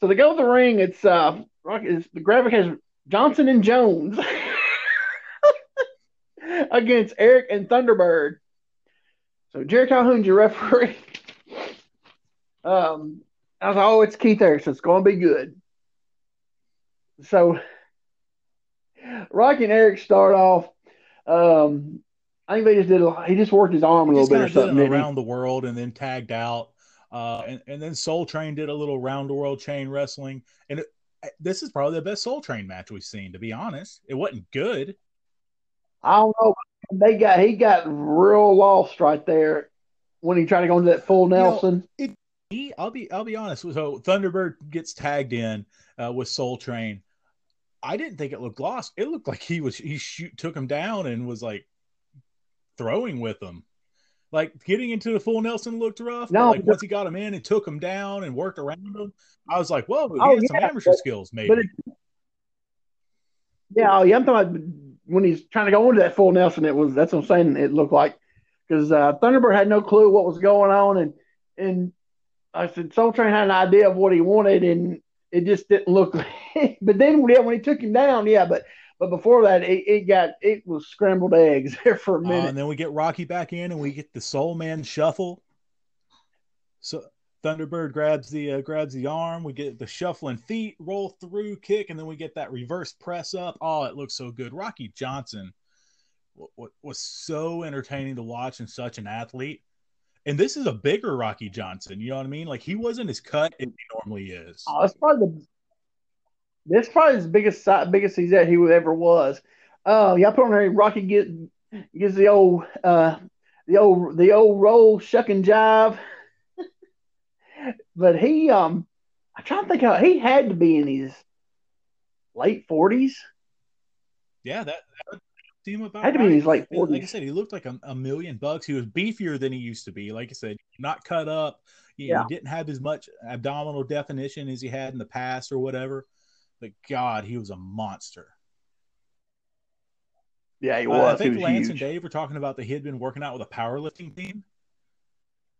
S1: So they go to the ring. It's uh. It's, the graphic has Johnson and Jones [laughs] against Eric and Thunderbird. So Jerry Calhoun's your referee. Um, I was like, oh, it's Keith Erickson. It's going to be good. So Rocky and Eric start off. Um, I think they just did. A, he just worked his arm a little bit or something.
S2: around the world and then tagged out. Uh, and, and then Soul Train did a little round the world chain wrestling. And it, this is probably the best Soul Train match we've seen, to be honest. It wasn't good.
S1: I don't know. They got he got real lost right there when he tried to go into that full Nelson.
S2: You know, it, I'll be I'll be honest. So Thunderbird gets tagged in uh, with Soul Train. I didn't think it looked lost. It looked like he was he shoot took him down and was like throwing with him. Like getting into the full Nelson looked rough. No, like once he got him in and took him down and worked around him, I was like, "Whoa, he oh, has yeah, some amateur but, skills, maybe." It,
S1: yeah, oh, yeah, I'm talking about when he's trying to go into that full Nelson. It was that's what I'm saying. It looked like because uh, Thunderbird had no clue what was going on, and and I said Soul Train had an idea of what he wanted, and it just didn't look. [laughs] but then yeah, when he took him down, yeah, but but before that, it, it got it was scrambled eggs [laughs] there for a uh, minute. Uh,
S2: and then we get Rocky back in, and we get the Soul Man shuffle. So Thunderbird grabs the uh, grabs the arm. We get the shuffling feet, roll through kick, and then we get that reverse press up. Oh, it looks so good. Rocky Johnson was so entertaining to watch and such an athlete. And this is a bigger Rocky Johnson. You know what I mean? Like he wasn't as cut as he normally is.
S1: Oh, that's probably the this probably his biggest biggest he's at he ever was. Uh, yeah, I put on there. Rocky get gives the old uh, the old the old roll shuck and jive. but he um, I'm trying to think how he had to be in his late forties.
S2: Yeah, that, that seem about
S1: had to right. be in his late forties.
S2: Like I said, he looked like a, a, million bucks. He was beefier than he used to be. Like I said, not cut up. Yeah. he didn't have as much abdominal definition as he had in the past or whatever but God, he was a monster.
S1: Yeah, he was. Uh,
S2: I think
S1: was
S2: Lance
S1: huge.
S2: and Dave were talking about that he had been working out with a powerlifting team.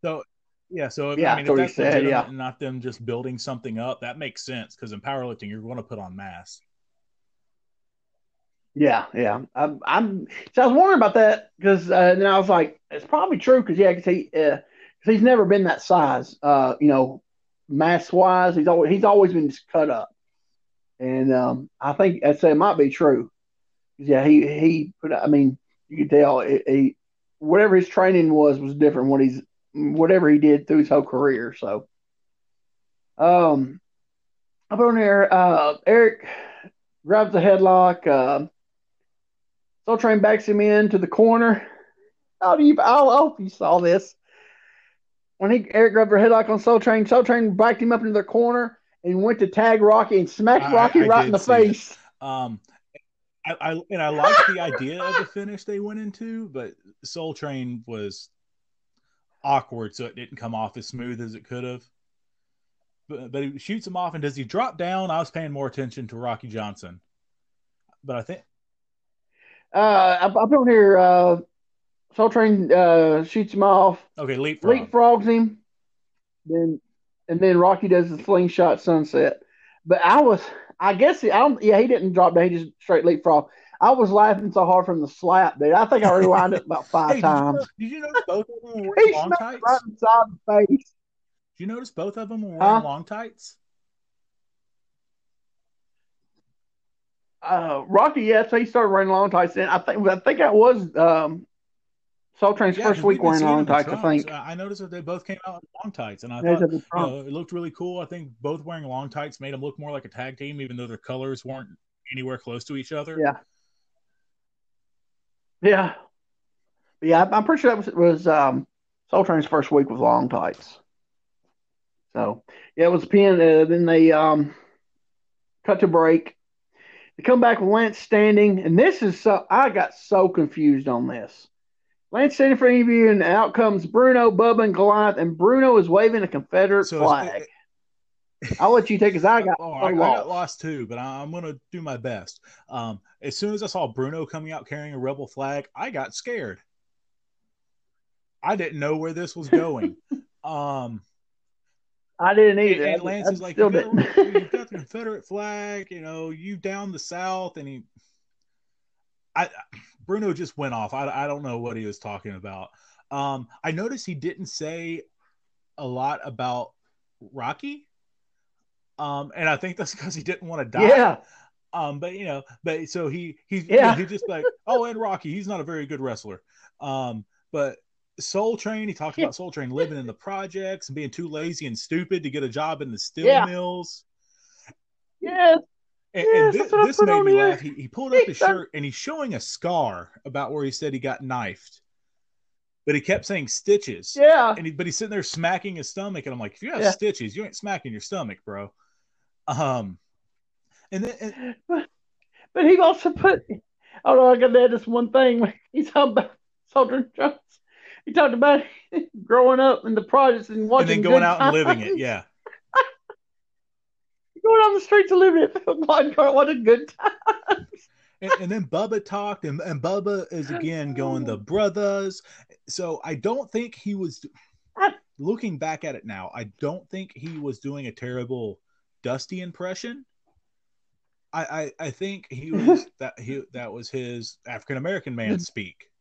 S2: So, yeah, so yeah, I mean, if that's said, yeah. not them just building something up, that makes sense because in powerlifting, you're going to put on mass.
S1: Yeah, yeah. I'm, I'm so I was wondering about that because uh, then I was like, it's probably true because yeah, cause he, uh, cause he's never been that size. Uh, you know, mass wise, he's always he's always been just cut up and um, I think I'd say it might be true. Yeah, he he put. I mean, you could tell he whatever his training was was different. What he's whatever he did through his whole career. So, um, up on there, uh, Eric grabs the headlock. Uh, Soul Train backs him into the corner. How do you? I hope you saw this. When he Eric grabbed the headlock on Soul Train, Soul Train backed him up into the corner and went to tag Rocky and smacked Rocky I, I right in the face.
S2: Um, I, I, and I liked the idea of the finish they went into, but Soul Train was awkward, so it didn't come off as smooth as it could have. But, but he shoots him off, and does he drop down? I was paying more attention to Rocky Johnson. but I think
S1: uh, I, I put here. Uh, Soul Train uh, shoots him off.
S2: Okay, leapfrog.
S1: leapfrogs him. Then and then Rocky does the slingshot sunset. But I was, I guess, he, I don't. Yeah, he didn't drop down. He just straight leapfrog. I was laughing so hard from the slap, dude. I think I rewound it about five
S2: Hey,
S1: times.
S2: Did you, notice both of them were wearing long tights?
S1: right inside the face.
S2: Did you notice both of them were wearing
S1: Huh?
S2: long tights?
S1: Uh, Rocky, yes, he started wearing long tights. And I think, I think that was um, Soul Train's
S2: Yeah,
S1: first week wearing long tights. I think.
S2: I noticed that they both came out in long tights, and I thought you know, it looked really cool. I think both wearing long tights made them look more like a tag team, even though their colors weren't anywhere close to each other.
S1: Yeah. Yeah. But yeah, I'm pretty sure that was was um, Soul Train's first week with long tights. So yeah, it was a pin. Uh, then they um, cut to break. They come back with Lance standing, and this is so I got so confused on this. Lance standing for you, and out comes Bruno, Bubba, and Goliath, and Bruno is waving a Confederate
S2: So
S1: flag. I'll let you take, because I got
S2: Oh, I, I
S1: lost.
S2: got lost too, but I, I'm going to do my best. Um, as soon as I saw Bruno coming out carrying a rebel flag, I got scared. I didn't know where this was going. [laughs] um,
S1: I didn't either.
S2: and Lance
S1: I
S2: is like, you
S1: didn't.
S2: you've got the Confederate flag, you know, you down the South, and he, I, Bruno just went off. I, I don't know what he was talking about. Um, I noticed he didn't say a lot about Rocky. Um, and I think that's [laughs] because he didn't want to die.
S1: yeah,
S2: Um, but you know, but so he he's
S1: Yeah.
S2: he just like, [laughs] oh, and Rocky, he's not a very good wrestler. Um, but Soul Train, he talked about Soul Train living in the projects and being too lazy and stupid to get a job in the steel
S1: Yeah.
S2: mills.
S1: yes,
S2: And, and thi-
S1: that's what I
S2: this
S1: put
S2: made me laugh. He, he pulled up his shirt and he's showing a scar about where he said he got knifed. But he kept saying stitches.
S1: yeah.
S2: And he, but he's sitting there smacking his stomach, and I'm like, if you have
S1: Yeah.
S2: stitches, you ain't smacking your stomach, bro. Um, and then and,
S1: But he also put, oh no, I got to add this one thing. [laughs] He talked about Soul Train Jones. He talked about [laughs] growing up in the projects and watching.
S2: and then going out and living it, yeah.
S1: Going on the streets and living [laughs] it. What what a good time.
S2: and, and then Bubba talked, and, and Bubba is again going the brothers. So I don't think he was looking back at it now. I don't think he was doing a terrible Dusty impression. I I, I think he was [laughs] that he that was his African American man speak.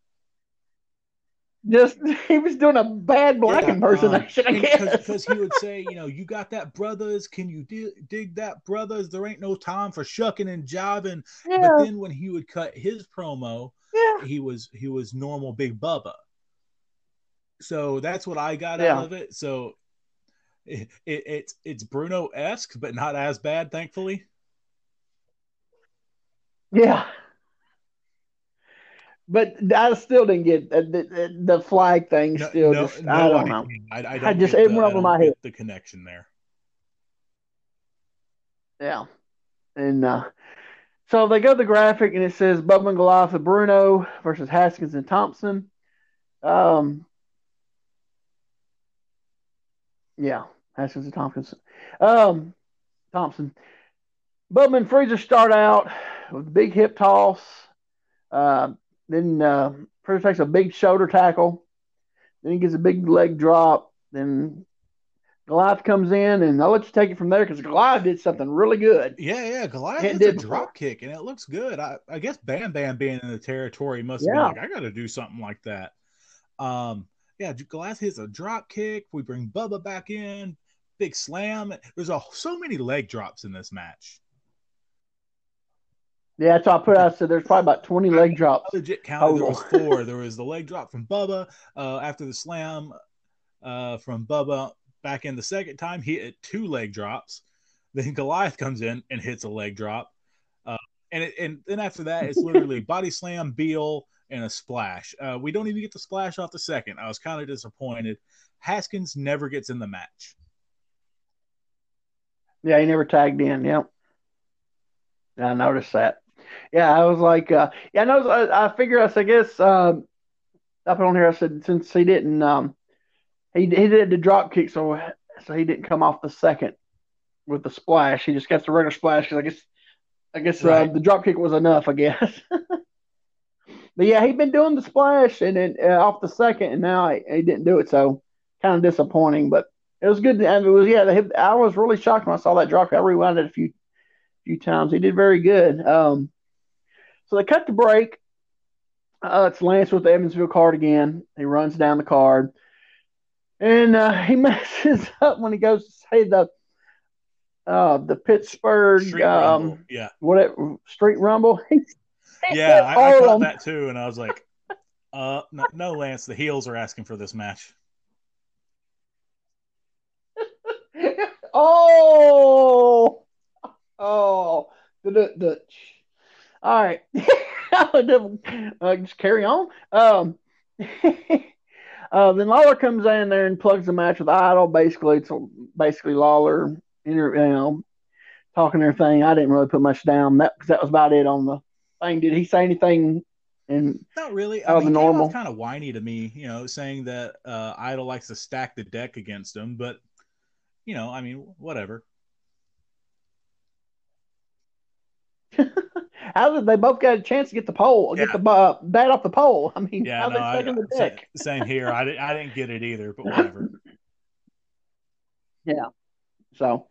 S1: Just [laughs] he was doing a bad black
S2: Yeah,
S1: impersonation,
S2: um,
S1: I guess.
S2: because he would say, [laughs] you know, you got that brothers. Can you di- dig that brothers? There ain't no time for shucking and jiving.
S1: yeah,
S2: But then when he would cut his promo,
S1: yeah,
S2: he was he was normal big bubba so that's what i got out of it so it, it, it's it's bruno-esque but not as bad thankfully
S1: yeah. But I still didn't get uh, the, the, flag thing.
S2: no,
S1: Still,
S2: no,
S1: just,
S2: no
S1: I don't know.
S2: I, I
S1: I
S2: don't
S1: just-
S2: get
S1: it went
S2: I
S1: over my head.
S2: the connection there
S1: Yeah. And uh, so they go to the graphic and it says Bubba and Goliath Bruno versus Haskins and Thompson. Um, yeah, Haskins and Thompson. Um, Thompson. Bubba and Freezer start out with a big hip toss. Uh, then uh, takes a big shoulder tackle. Then he gets a big leg drop. Then Goliath comes in, and I'll let you take it from there because Goliath did something really good.
S2: yeah yeah goliath hits
S1: did
S2: a
S1: before.
S2: drop kick and it looks good i, I guess bam bam being in the territory must
S1: Yeah.
S2: be like i gotta do something like that um yeah goliath hits a drop kick we bring bubba back in big slam there's a so many leg drops in this match
S1: Yeah, that's what I put out. So there's probably about 20 leg drops.
S2: I legit counted there was four. there was the leg drop from Bubba uh, after the slam uh, from Bubba back in the second time. He hit two leg drops. Then Goliath comes in and hits a leg drop. Uh, and it, and then after that, it's literally [laughs] body slam, Beal, and a splash. Uh, we don't even get the splash off the second. I was kind of disappointed. Haskins never gets in the match.
S1: Yeah, he never tagged in. Yep. Yeah, I noticed that. Yeah, I was like, uh, yeah, I know. I, I figure, I said, I guess, um, up on here, I said, since he didn't, um, he, he did the drop kick, so, so he didn't come off the second with the splash. He just got the regular splash. 'cause I guess I guess uh, right. uh, the drop kick was enough. I guess. [laughs] but yeah, he'd been doing the splash and then uh, off the second, and now he, he didn't do it. So kind of disappointing, but it was good. I mean, it was yeah. I was really shocked when I saw that drop. I rewound it a few few times. He did very good. Um, so they cut the break. Uh, it's Lance with the Evansville card again. He runs down the card, and uh, he [laughs] messes up when he goes to say the uh, the Pittsburgh
S2: street um, rumble. yeah
S1: whatever street rumble. [laughs]
S2: yeah, I, I caught that too, and I was like, [laughs] uh, no, no, Lance, the heels are asking for this match.
S1: oh, oh, the the. the all right. [laughs] uh, just carry on. Um, [laughs] uh, then Lawler comes in there and plugs the match with Idol. Basically, it's basically Lawler, you know, talking everything. I didn't really put much down that because that was about it on the thing. Did he say anything? And
S2: not really. I mean, normal, kind of whiny to me, you know, saying that uh, Idol likes to stack the deck against him, but you know, I mean, whatever.
S1: How did they both get a chance to get the pole, yeah. get the uh, bat off the pole? I mean,
S2: yeah,
S1: how
S2: no, they I, the deck? Same here. I didn't, I didn't get it either, but [laughs] whatever.
S1: yeah. So, all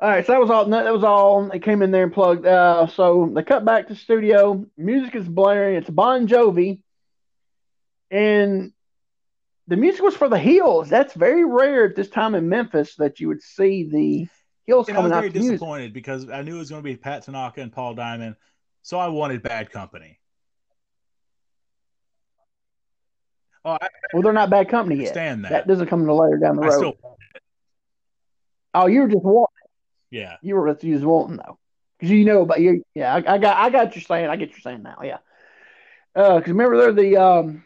S1: right. So that was all. That was all. They came in there and plugged. Uh, so they cut back to studio. Music is blaring. It's Bon Jovi, and the music was for the heels. That's very rare at this time in Memphis that you would see the heels and coming out. I was
S2: very disappointed because I knew it was going to be Pat Tanaka and Paul Diamond, so I wanted Bad Company.
S1: Oh, I, well, they're not Bad Company yet.
S2: Stand that.
S1: That doesn't come until later down the road. Oh, you were just wanting.
S2: Yeah,
S1: you were just wanting though, because you know about you. Yeah, I, I, got, I got you're saying. I get you're saying now. Yeah, because uh, remember they're the um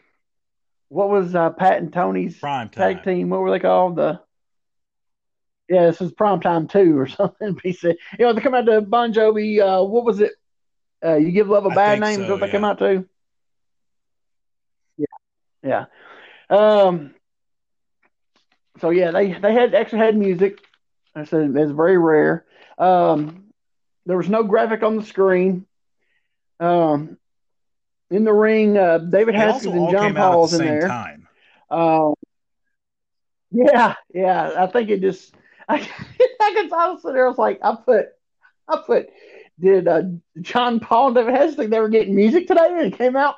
S1: what was uh, Pat and Tony's
S2: prime
S1: time. tag team? What were they called? The yeah, this is prime time two or [laughs] something. He said, you know, they come out to Bon Jovi. Uh, what was it? Uh, you give love a bad name. So, is what they yeah. come out to? Yeah, yeah. Um. So yeah, they they had actually had music. I said it's very rare. Um, there was no graphic on the screen. Um, in the ring, uh, David Haskins and John Paul's the in there. Time. Um, yeah, yeah. I think it just. [laughs] I, I can honestly, there I was like I put, I put, did uh, John Paul and David Haskins think they were getting music today and it came out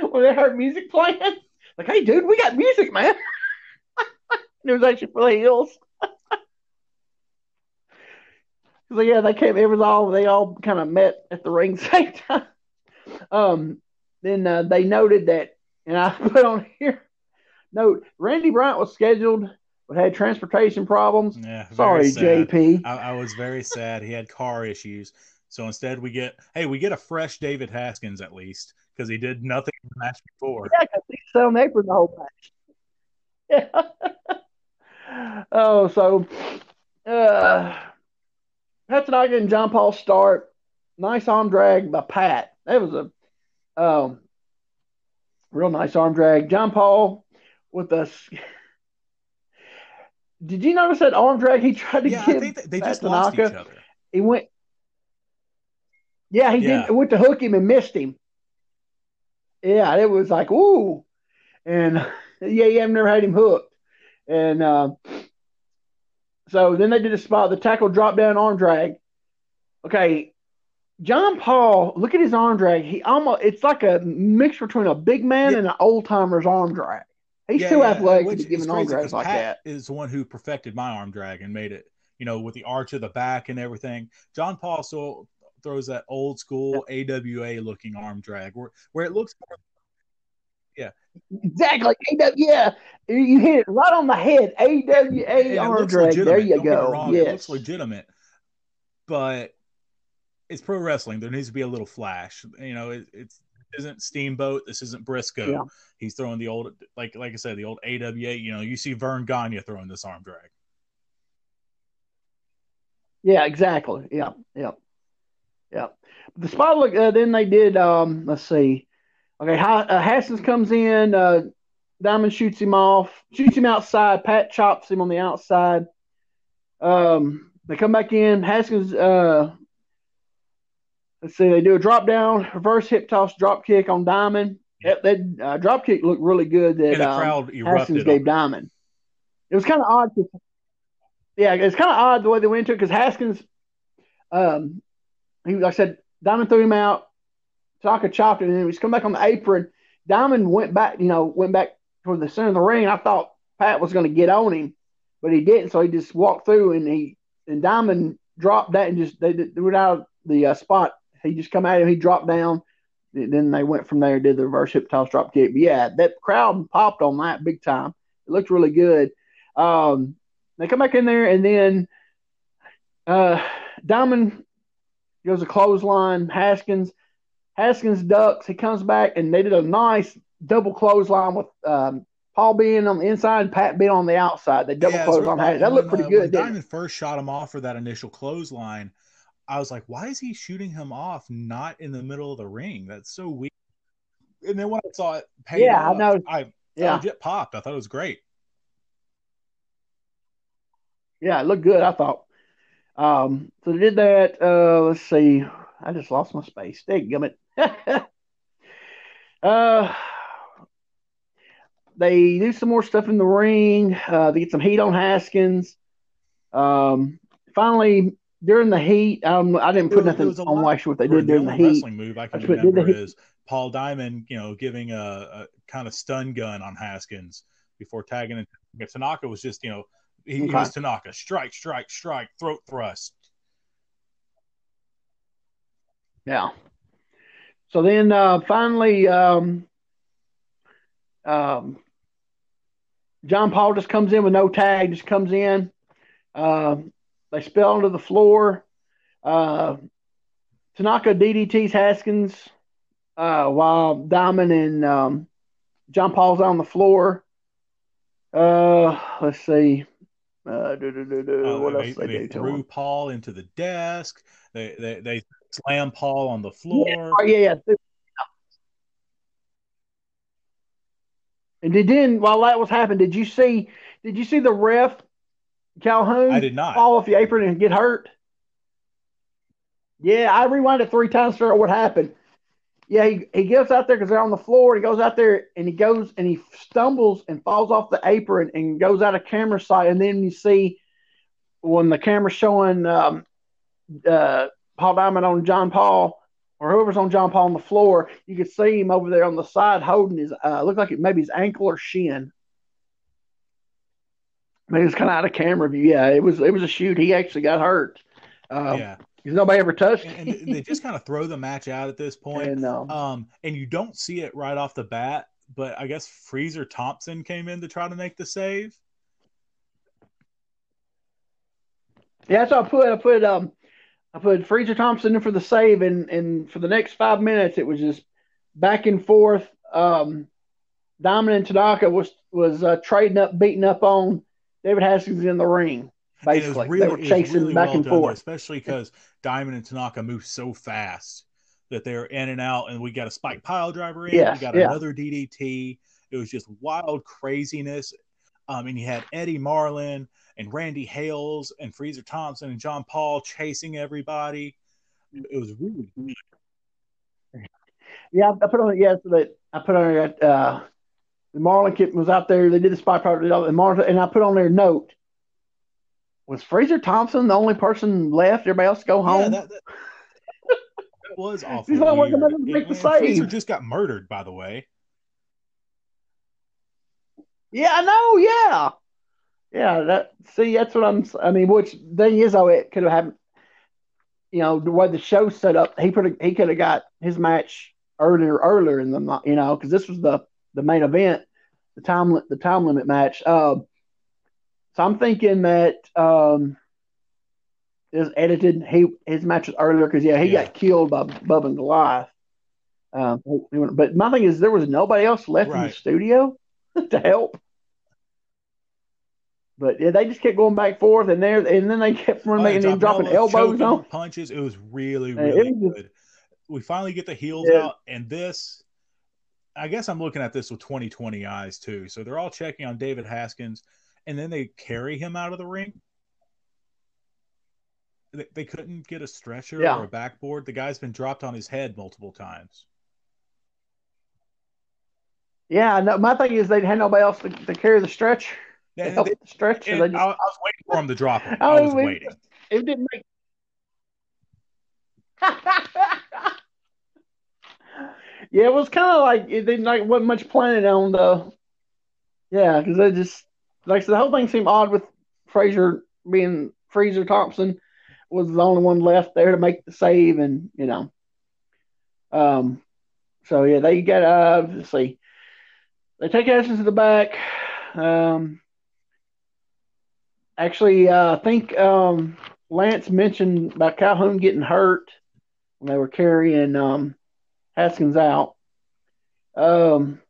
S1: [laughs] when they heard music playing? Like, hey, dude, we got music, man. [laughs] it was actually for the Heels. [laughs] So yeah, they came. It was all they all kind of met at the ring same time. Um, then uh, they noted that, and I put on here note: Randy Bryant was scheduled but had transportation problems.
S2: Yeah,
S1: sorry,
S2: sad.
S1: JP.
S2: I, I, was very sad. He had car issues. So instead, we get hey, we get a fresh David Haskins at least because he did nothing in the match before.
S1: Yeah, because he's selling apron the whole match. Yeah. [laughs] oh, so uh, Pat Tanaka and John Paul start. Nice arm drag by Pat. That was a um, real nice arm drag. John Paul with a. Did you notice that arm drag he tried to
S2: yeah,
S1: give?
S2: I think they just Tanaka? lost each other.
S1: He went. Yeah, he yeah. did. Went to hook him and missed him. Yeah, it was like ooh, and [laughs] yeah, yeah, I've never had him hooked, and uh, so then they did a spot, the tackle drop down arm drag. Okay, John Paul, look at his arm drag. He almost it's like a mix between a big man yeah. and an old timer's arm drag. He's yeah, too yeah. athletic to give an arm drag like Pat
S2: that. Is the one who perfected my arm drag and made it, you know, with the arch of the back and everything. John Paul still throws that old school yeah. AWA looking arm drag where where it looks more yeah.
S1: Exactly. yeah. You hit it right on the head. AWA arm drag. There you Don't go. Yes. It
S2: looks legitimate. But it's pro wrestling. There needs to be a little flash. You know, it, it's isn't Steamboat. This isn't Briscoe. Yeah. He's throwing the old, like like I said, the old AWA. You know, you see Verne Gagne throwing this arm drag.
S1: Yeah, exactly. Yeah, yeah, yeah. The spot look. Uh, then they did. Um, let's see. Okay, uh, Haskins comes in. Uh, Diamond shoots him off. Shoots him outside. Pat chops him on the outside. Um, they come back in. Haskins, uh, let's see, they do a drop down, reverse hip toss, drop kick on Diamond. That, that uh, drop kick looked really good. That
S2: the crowd
S1: um, Haskins gave Diamond. It was kind of odd. Yeah, it's kind of odd the way they went to it because Haskins, um, he like I said, Diamond threw him out. Tanaka chopped it, and then he's come back on the apron. Diamond went back, you know, went back toward the center of the ring. I thought Pat was going to get on him, but he didn't. So he just walked through, and he and Diamond dropped that and just they, they went out the uh, spot. He just come at him. He dropped down. Then they went from there, did the reverse hip toss drop kick. But yeah, that crowd popped on that big time. It looked really good. Um, they come back in there, and then uh, Diamond goes a clothesline. Haskins, Haskins ducks. He comes back, and they did a nice double clothesline with um, Paul being on the inside, Pat being on the outside. They double yeah, clothesline. That looked pretty uh, good.
S2: Diamond first shot him off for that initial clothesline. I was like, why is he shooting him off not in the middle of the ring? That's so weird. And then when I saw it,
S1: yeah, off, I know.
S2: I yeah. legit popped. I thought it was great.
S1: Yeah, it looked good. I thought. Um, so they did that. Uh, let's see. I just lost my space. Gummit. [laughs] uh, they do some more stuff in the ring. Uh, they get some heat on Haskins. Um, finally, during the heat, um, I didn't put nothing on watch what they did during the heat.
S2: Wrestling move I can I remember is Paul Diamond, you know, giving a, a, kind of stun gun on Haskins before tagging it. Tanaka was just, you know, he, okay. he was Tanaka, strike, strike, strike, throat thrust.
S1: Yeah. So then uh, finally, um, um, John Paul just comes in with no tag, just comes in. Uh, they spill onto the floor. Uh, Tanaka DDTs Haskins uh, while Diamond and um, John Paul's on the floor. Uh, let's see. Uh, do, do, do, uh, what
S2: they, else they, they threw Paul into the desk. They, they they slam Paul on the floor.
S1: Yeah, oh, yeah, yeah. And then while that was happening, did you see did you see the ref Calhoun
S2: I did not
S1: fall off the apron and get hurt? Yeah, I rewind it three times to figure out what happened. Yeah, he, he gets out there because they're on the floor. He goes out there and he goes and he stumbles and falls off the apron and goes out of camera sight. And then you see when the camera's showing um, uh, Paul Diamond on John Paul or whoever's on John Paul on the floor, you can see him over there on the side holding his, uh, looked like it maybe his ankle or shin. Maybe it's kind of out of camera view. Yeah, it was it was a shoot. He actually got hurt. Um, yeah. Because nobody ever touched.
S2: and, and they just kind of throw the match out at this point. And, um, um, and you don't see it right off the bat, but I guess Freezer Thompson came in to try to make the save.
S1: Yeah, so I put I put um I put Freezer Thompson in for the save, and and for the next five minutes it was just back and forth. Um, Diamond and Tanaka was was uh, trading up, beating up on David Haskins in the ring. Basically, really, they were chasing really back well and forth,
S2: especially because Diamond and Tanaka move so fast that they're in and out, and we got a spike pile driver in. Yes, we got yeah. another DDT. It was just wild craziness. Um, and you had Eddie Marlin and Randy Hales and Freezer Thompson and John Paul chasing everybody. It was really good.
S1: Yeah, I put on yeah, I put on uh the Marlin kit was out there. They did the spy part and Marlin, and I put on their note. Was Fraser Thompson the only person left? Everybody else go home. Yeah, that, that,
S2: that was [laughs] awful. He's not working to make the save. Freezer just got murdered, by the way.
S1: Yeah, I know. Yeah, yeah, that see, that's what I'm. I mean, which thing is, though, it could have happened. You know, the way the show set up, he put he could have got his match earlier, earlier in the you know, because this was the the main event, the time the time limit match. Uh, so I'm thinking that um, is edited. He his match was earlier because yeah, he yeah. got killed by Bubba and Goliath. Um, but my thing is, there was nobody else left right. in the studio [laughs] to help. But yeah, they just kept going back and forth, and there, and then they kept running oh, and dropping elbows on
S2: punches. It was really, really was good. we finally get the heels yeah. out, and this, I guess I'm looking at this with 2020 eyes too. So they're all checking on David Haskins, and then they carry him out of the ring. they couldn't get a stretcher yeah. or a backboard. The guy's been dropped on his head multiple times.
S1: Yeah, no, my thing is they had nobody else to, to carry the stretch. Yeah, they, the stretch.
S2: Just, I, I, was waiting for him to drop it. [laughs] Oh, I, was waiting.
S1: It didn't make. [laughs] yeah, it was kind of like it didn't like wasn't much planning on the. Yeah, because they just like the whole thing seemed odd with Fraser being Freezer Thompson was the only one left there to make the save, and you know, um, so yeah, they get uh, let's see, they take Edson to the back. Um, actually, uh, I think um, Lance mentioned about Calhoun getting hurt when they were carrying um, Haskins out. Um,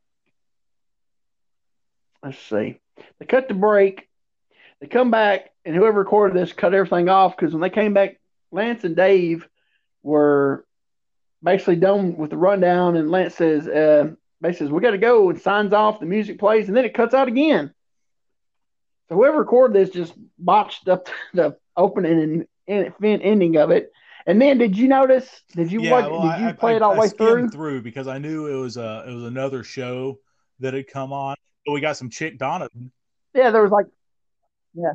S1: let's see. They cut the break. They come back, and whoever recorded this cut everything off because when they came back, Lance and Dave were basically done with the rundown, and Lance says, uh, basically says, we got to go, and signs off, the music plays, and then it cuts out again. So whoever recorded this just botched up [laughs] the opening and, and ending of it. And then, did you notice? Did you
S2: yeah,
S1: watch?
S2: Well,
S1: did you
S2: I,
S1: play
S2: I,
S1: it all the way through?
S2: Through because I knew it was a it was another show that had come on. But we got some chick Donovan.
S1: Yeah, there was like, yeah,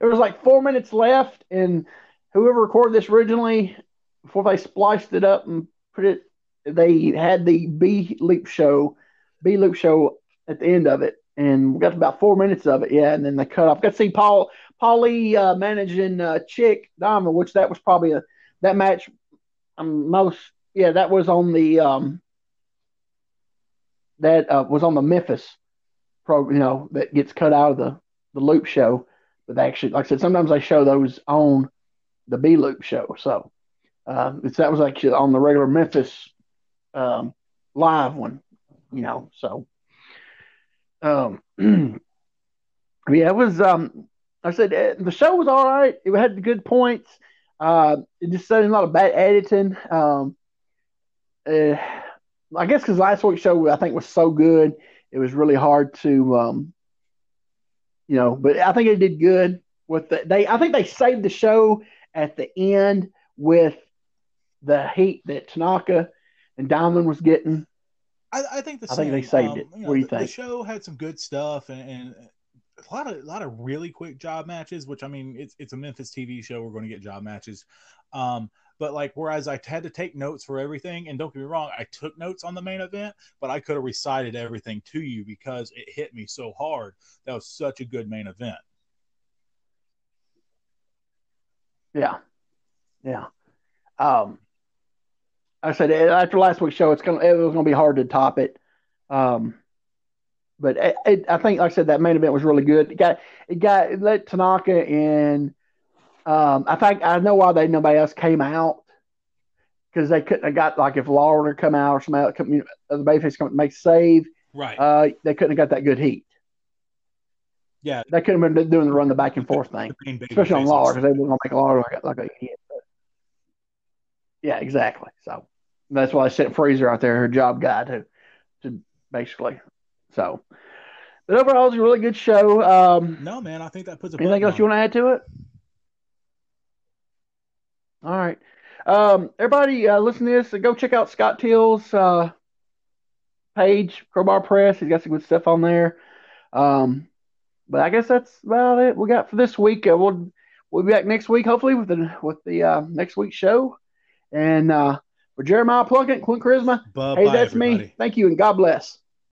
S1: it was like four minutes left, and whoever recorded this originally, before they spliced it up and put it, they had the B loop show, B loop show at the end of it, and we got about four minutes of it, yeah, and then they cut off. Got to see Paul Paulie uh, managing uh, Chick Diamond, which that was probably a that match. Um, most yeah, that was on the um, that uh, was on the Memphis pro, you know, that gets cut out of the the loop show. But they actually, like I said, sometimes they show those on the B loop show. So uh, it's that was actually on the regular Memphis um, live one, you know. So um, [clears throat] yeah, it was. Um, I said uh, the show was all right. It had good points. Uh, it just said a lot of bad editing. Um, uh, I guess because last week's show I think was so good, it was really hard to, um, you know. But I think it did good with the, they. I think they saved the show at the end with the heat that Tanaka and Diamond was getting.
S2: I, I think the
S1: I think they saved um, it. You know, what do you
S2: the,
S1: think?
S2: The show had some good stuff and, and, a lot of a lot of really quick job matches. Which I mean, it's it's a Memphis TV show. We're going to get job matches. Um, but like, whereas I had to take notes for everything, and don't get me wrong, I took notes on the main event, but I could have recited everything to you because it hit me so hard. That was such a good main event.
S1: Yeah, yeah. Um, I said after last week's show, it's gonna it was gonna be hard to top it. Um, but it, it, I think, like I said, that main event was really good. It got it got it let Tanaka and um, I think I know why they nobody else came out because they couldn't have got like if Lawler come out or somebody else, you know, the babyface come make save.
S2: Right.
S1: Uh, they couldn't have got that good heat.
S2: Yeah.
S1: They couldn't have been doing the run the back and forth thing, especially on Law because they were to make Lawler like, like a hit. Yeah, exactly. So that's why I sent Freezer out there, her job guy, to to basically. So, but overall, it's a really good show. Um,
S2: no, man, I think that puts. A
S1: anything else on. you want to add to it? All right, um, everybody, uh, listen to this. Go check out Scott Teal's uh, page, Crowbar Press. He's got some good stuff on there. Um, but I guess that's about it we got for this week. Uh, we'll we'll be back next week, hopefully, with the with the uh, next week's show. And uh, for Jeremiah Plunkett, Clint Charisma,
S2: Bye-bye,
S1: hey, that's
S2: everybody.
S1: me. Thank you, and God bless.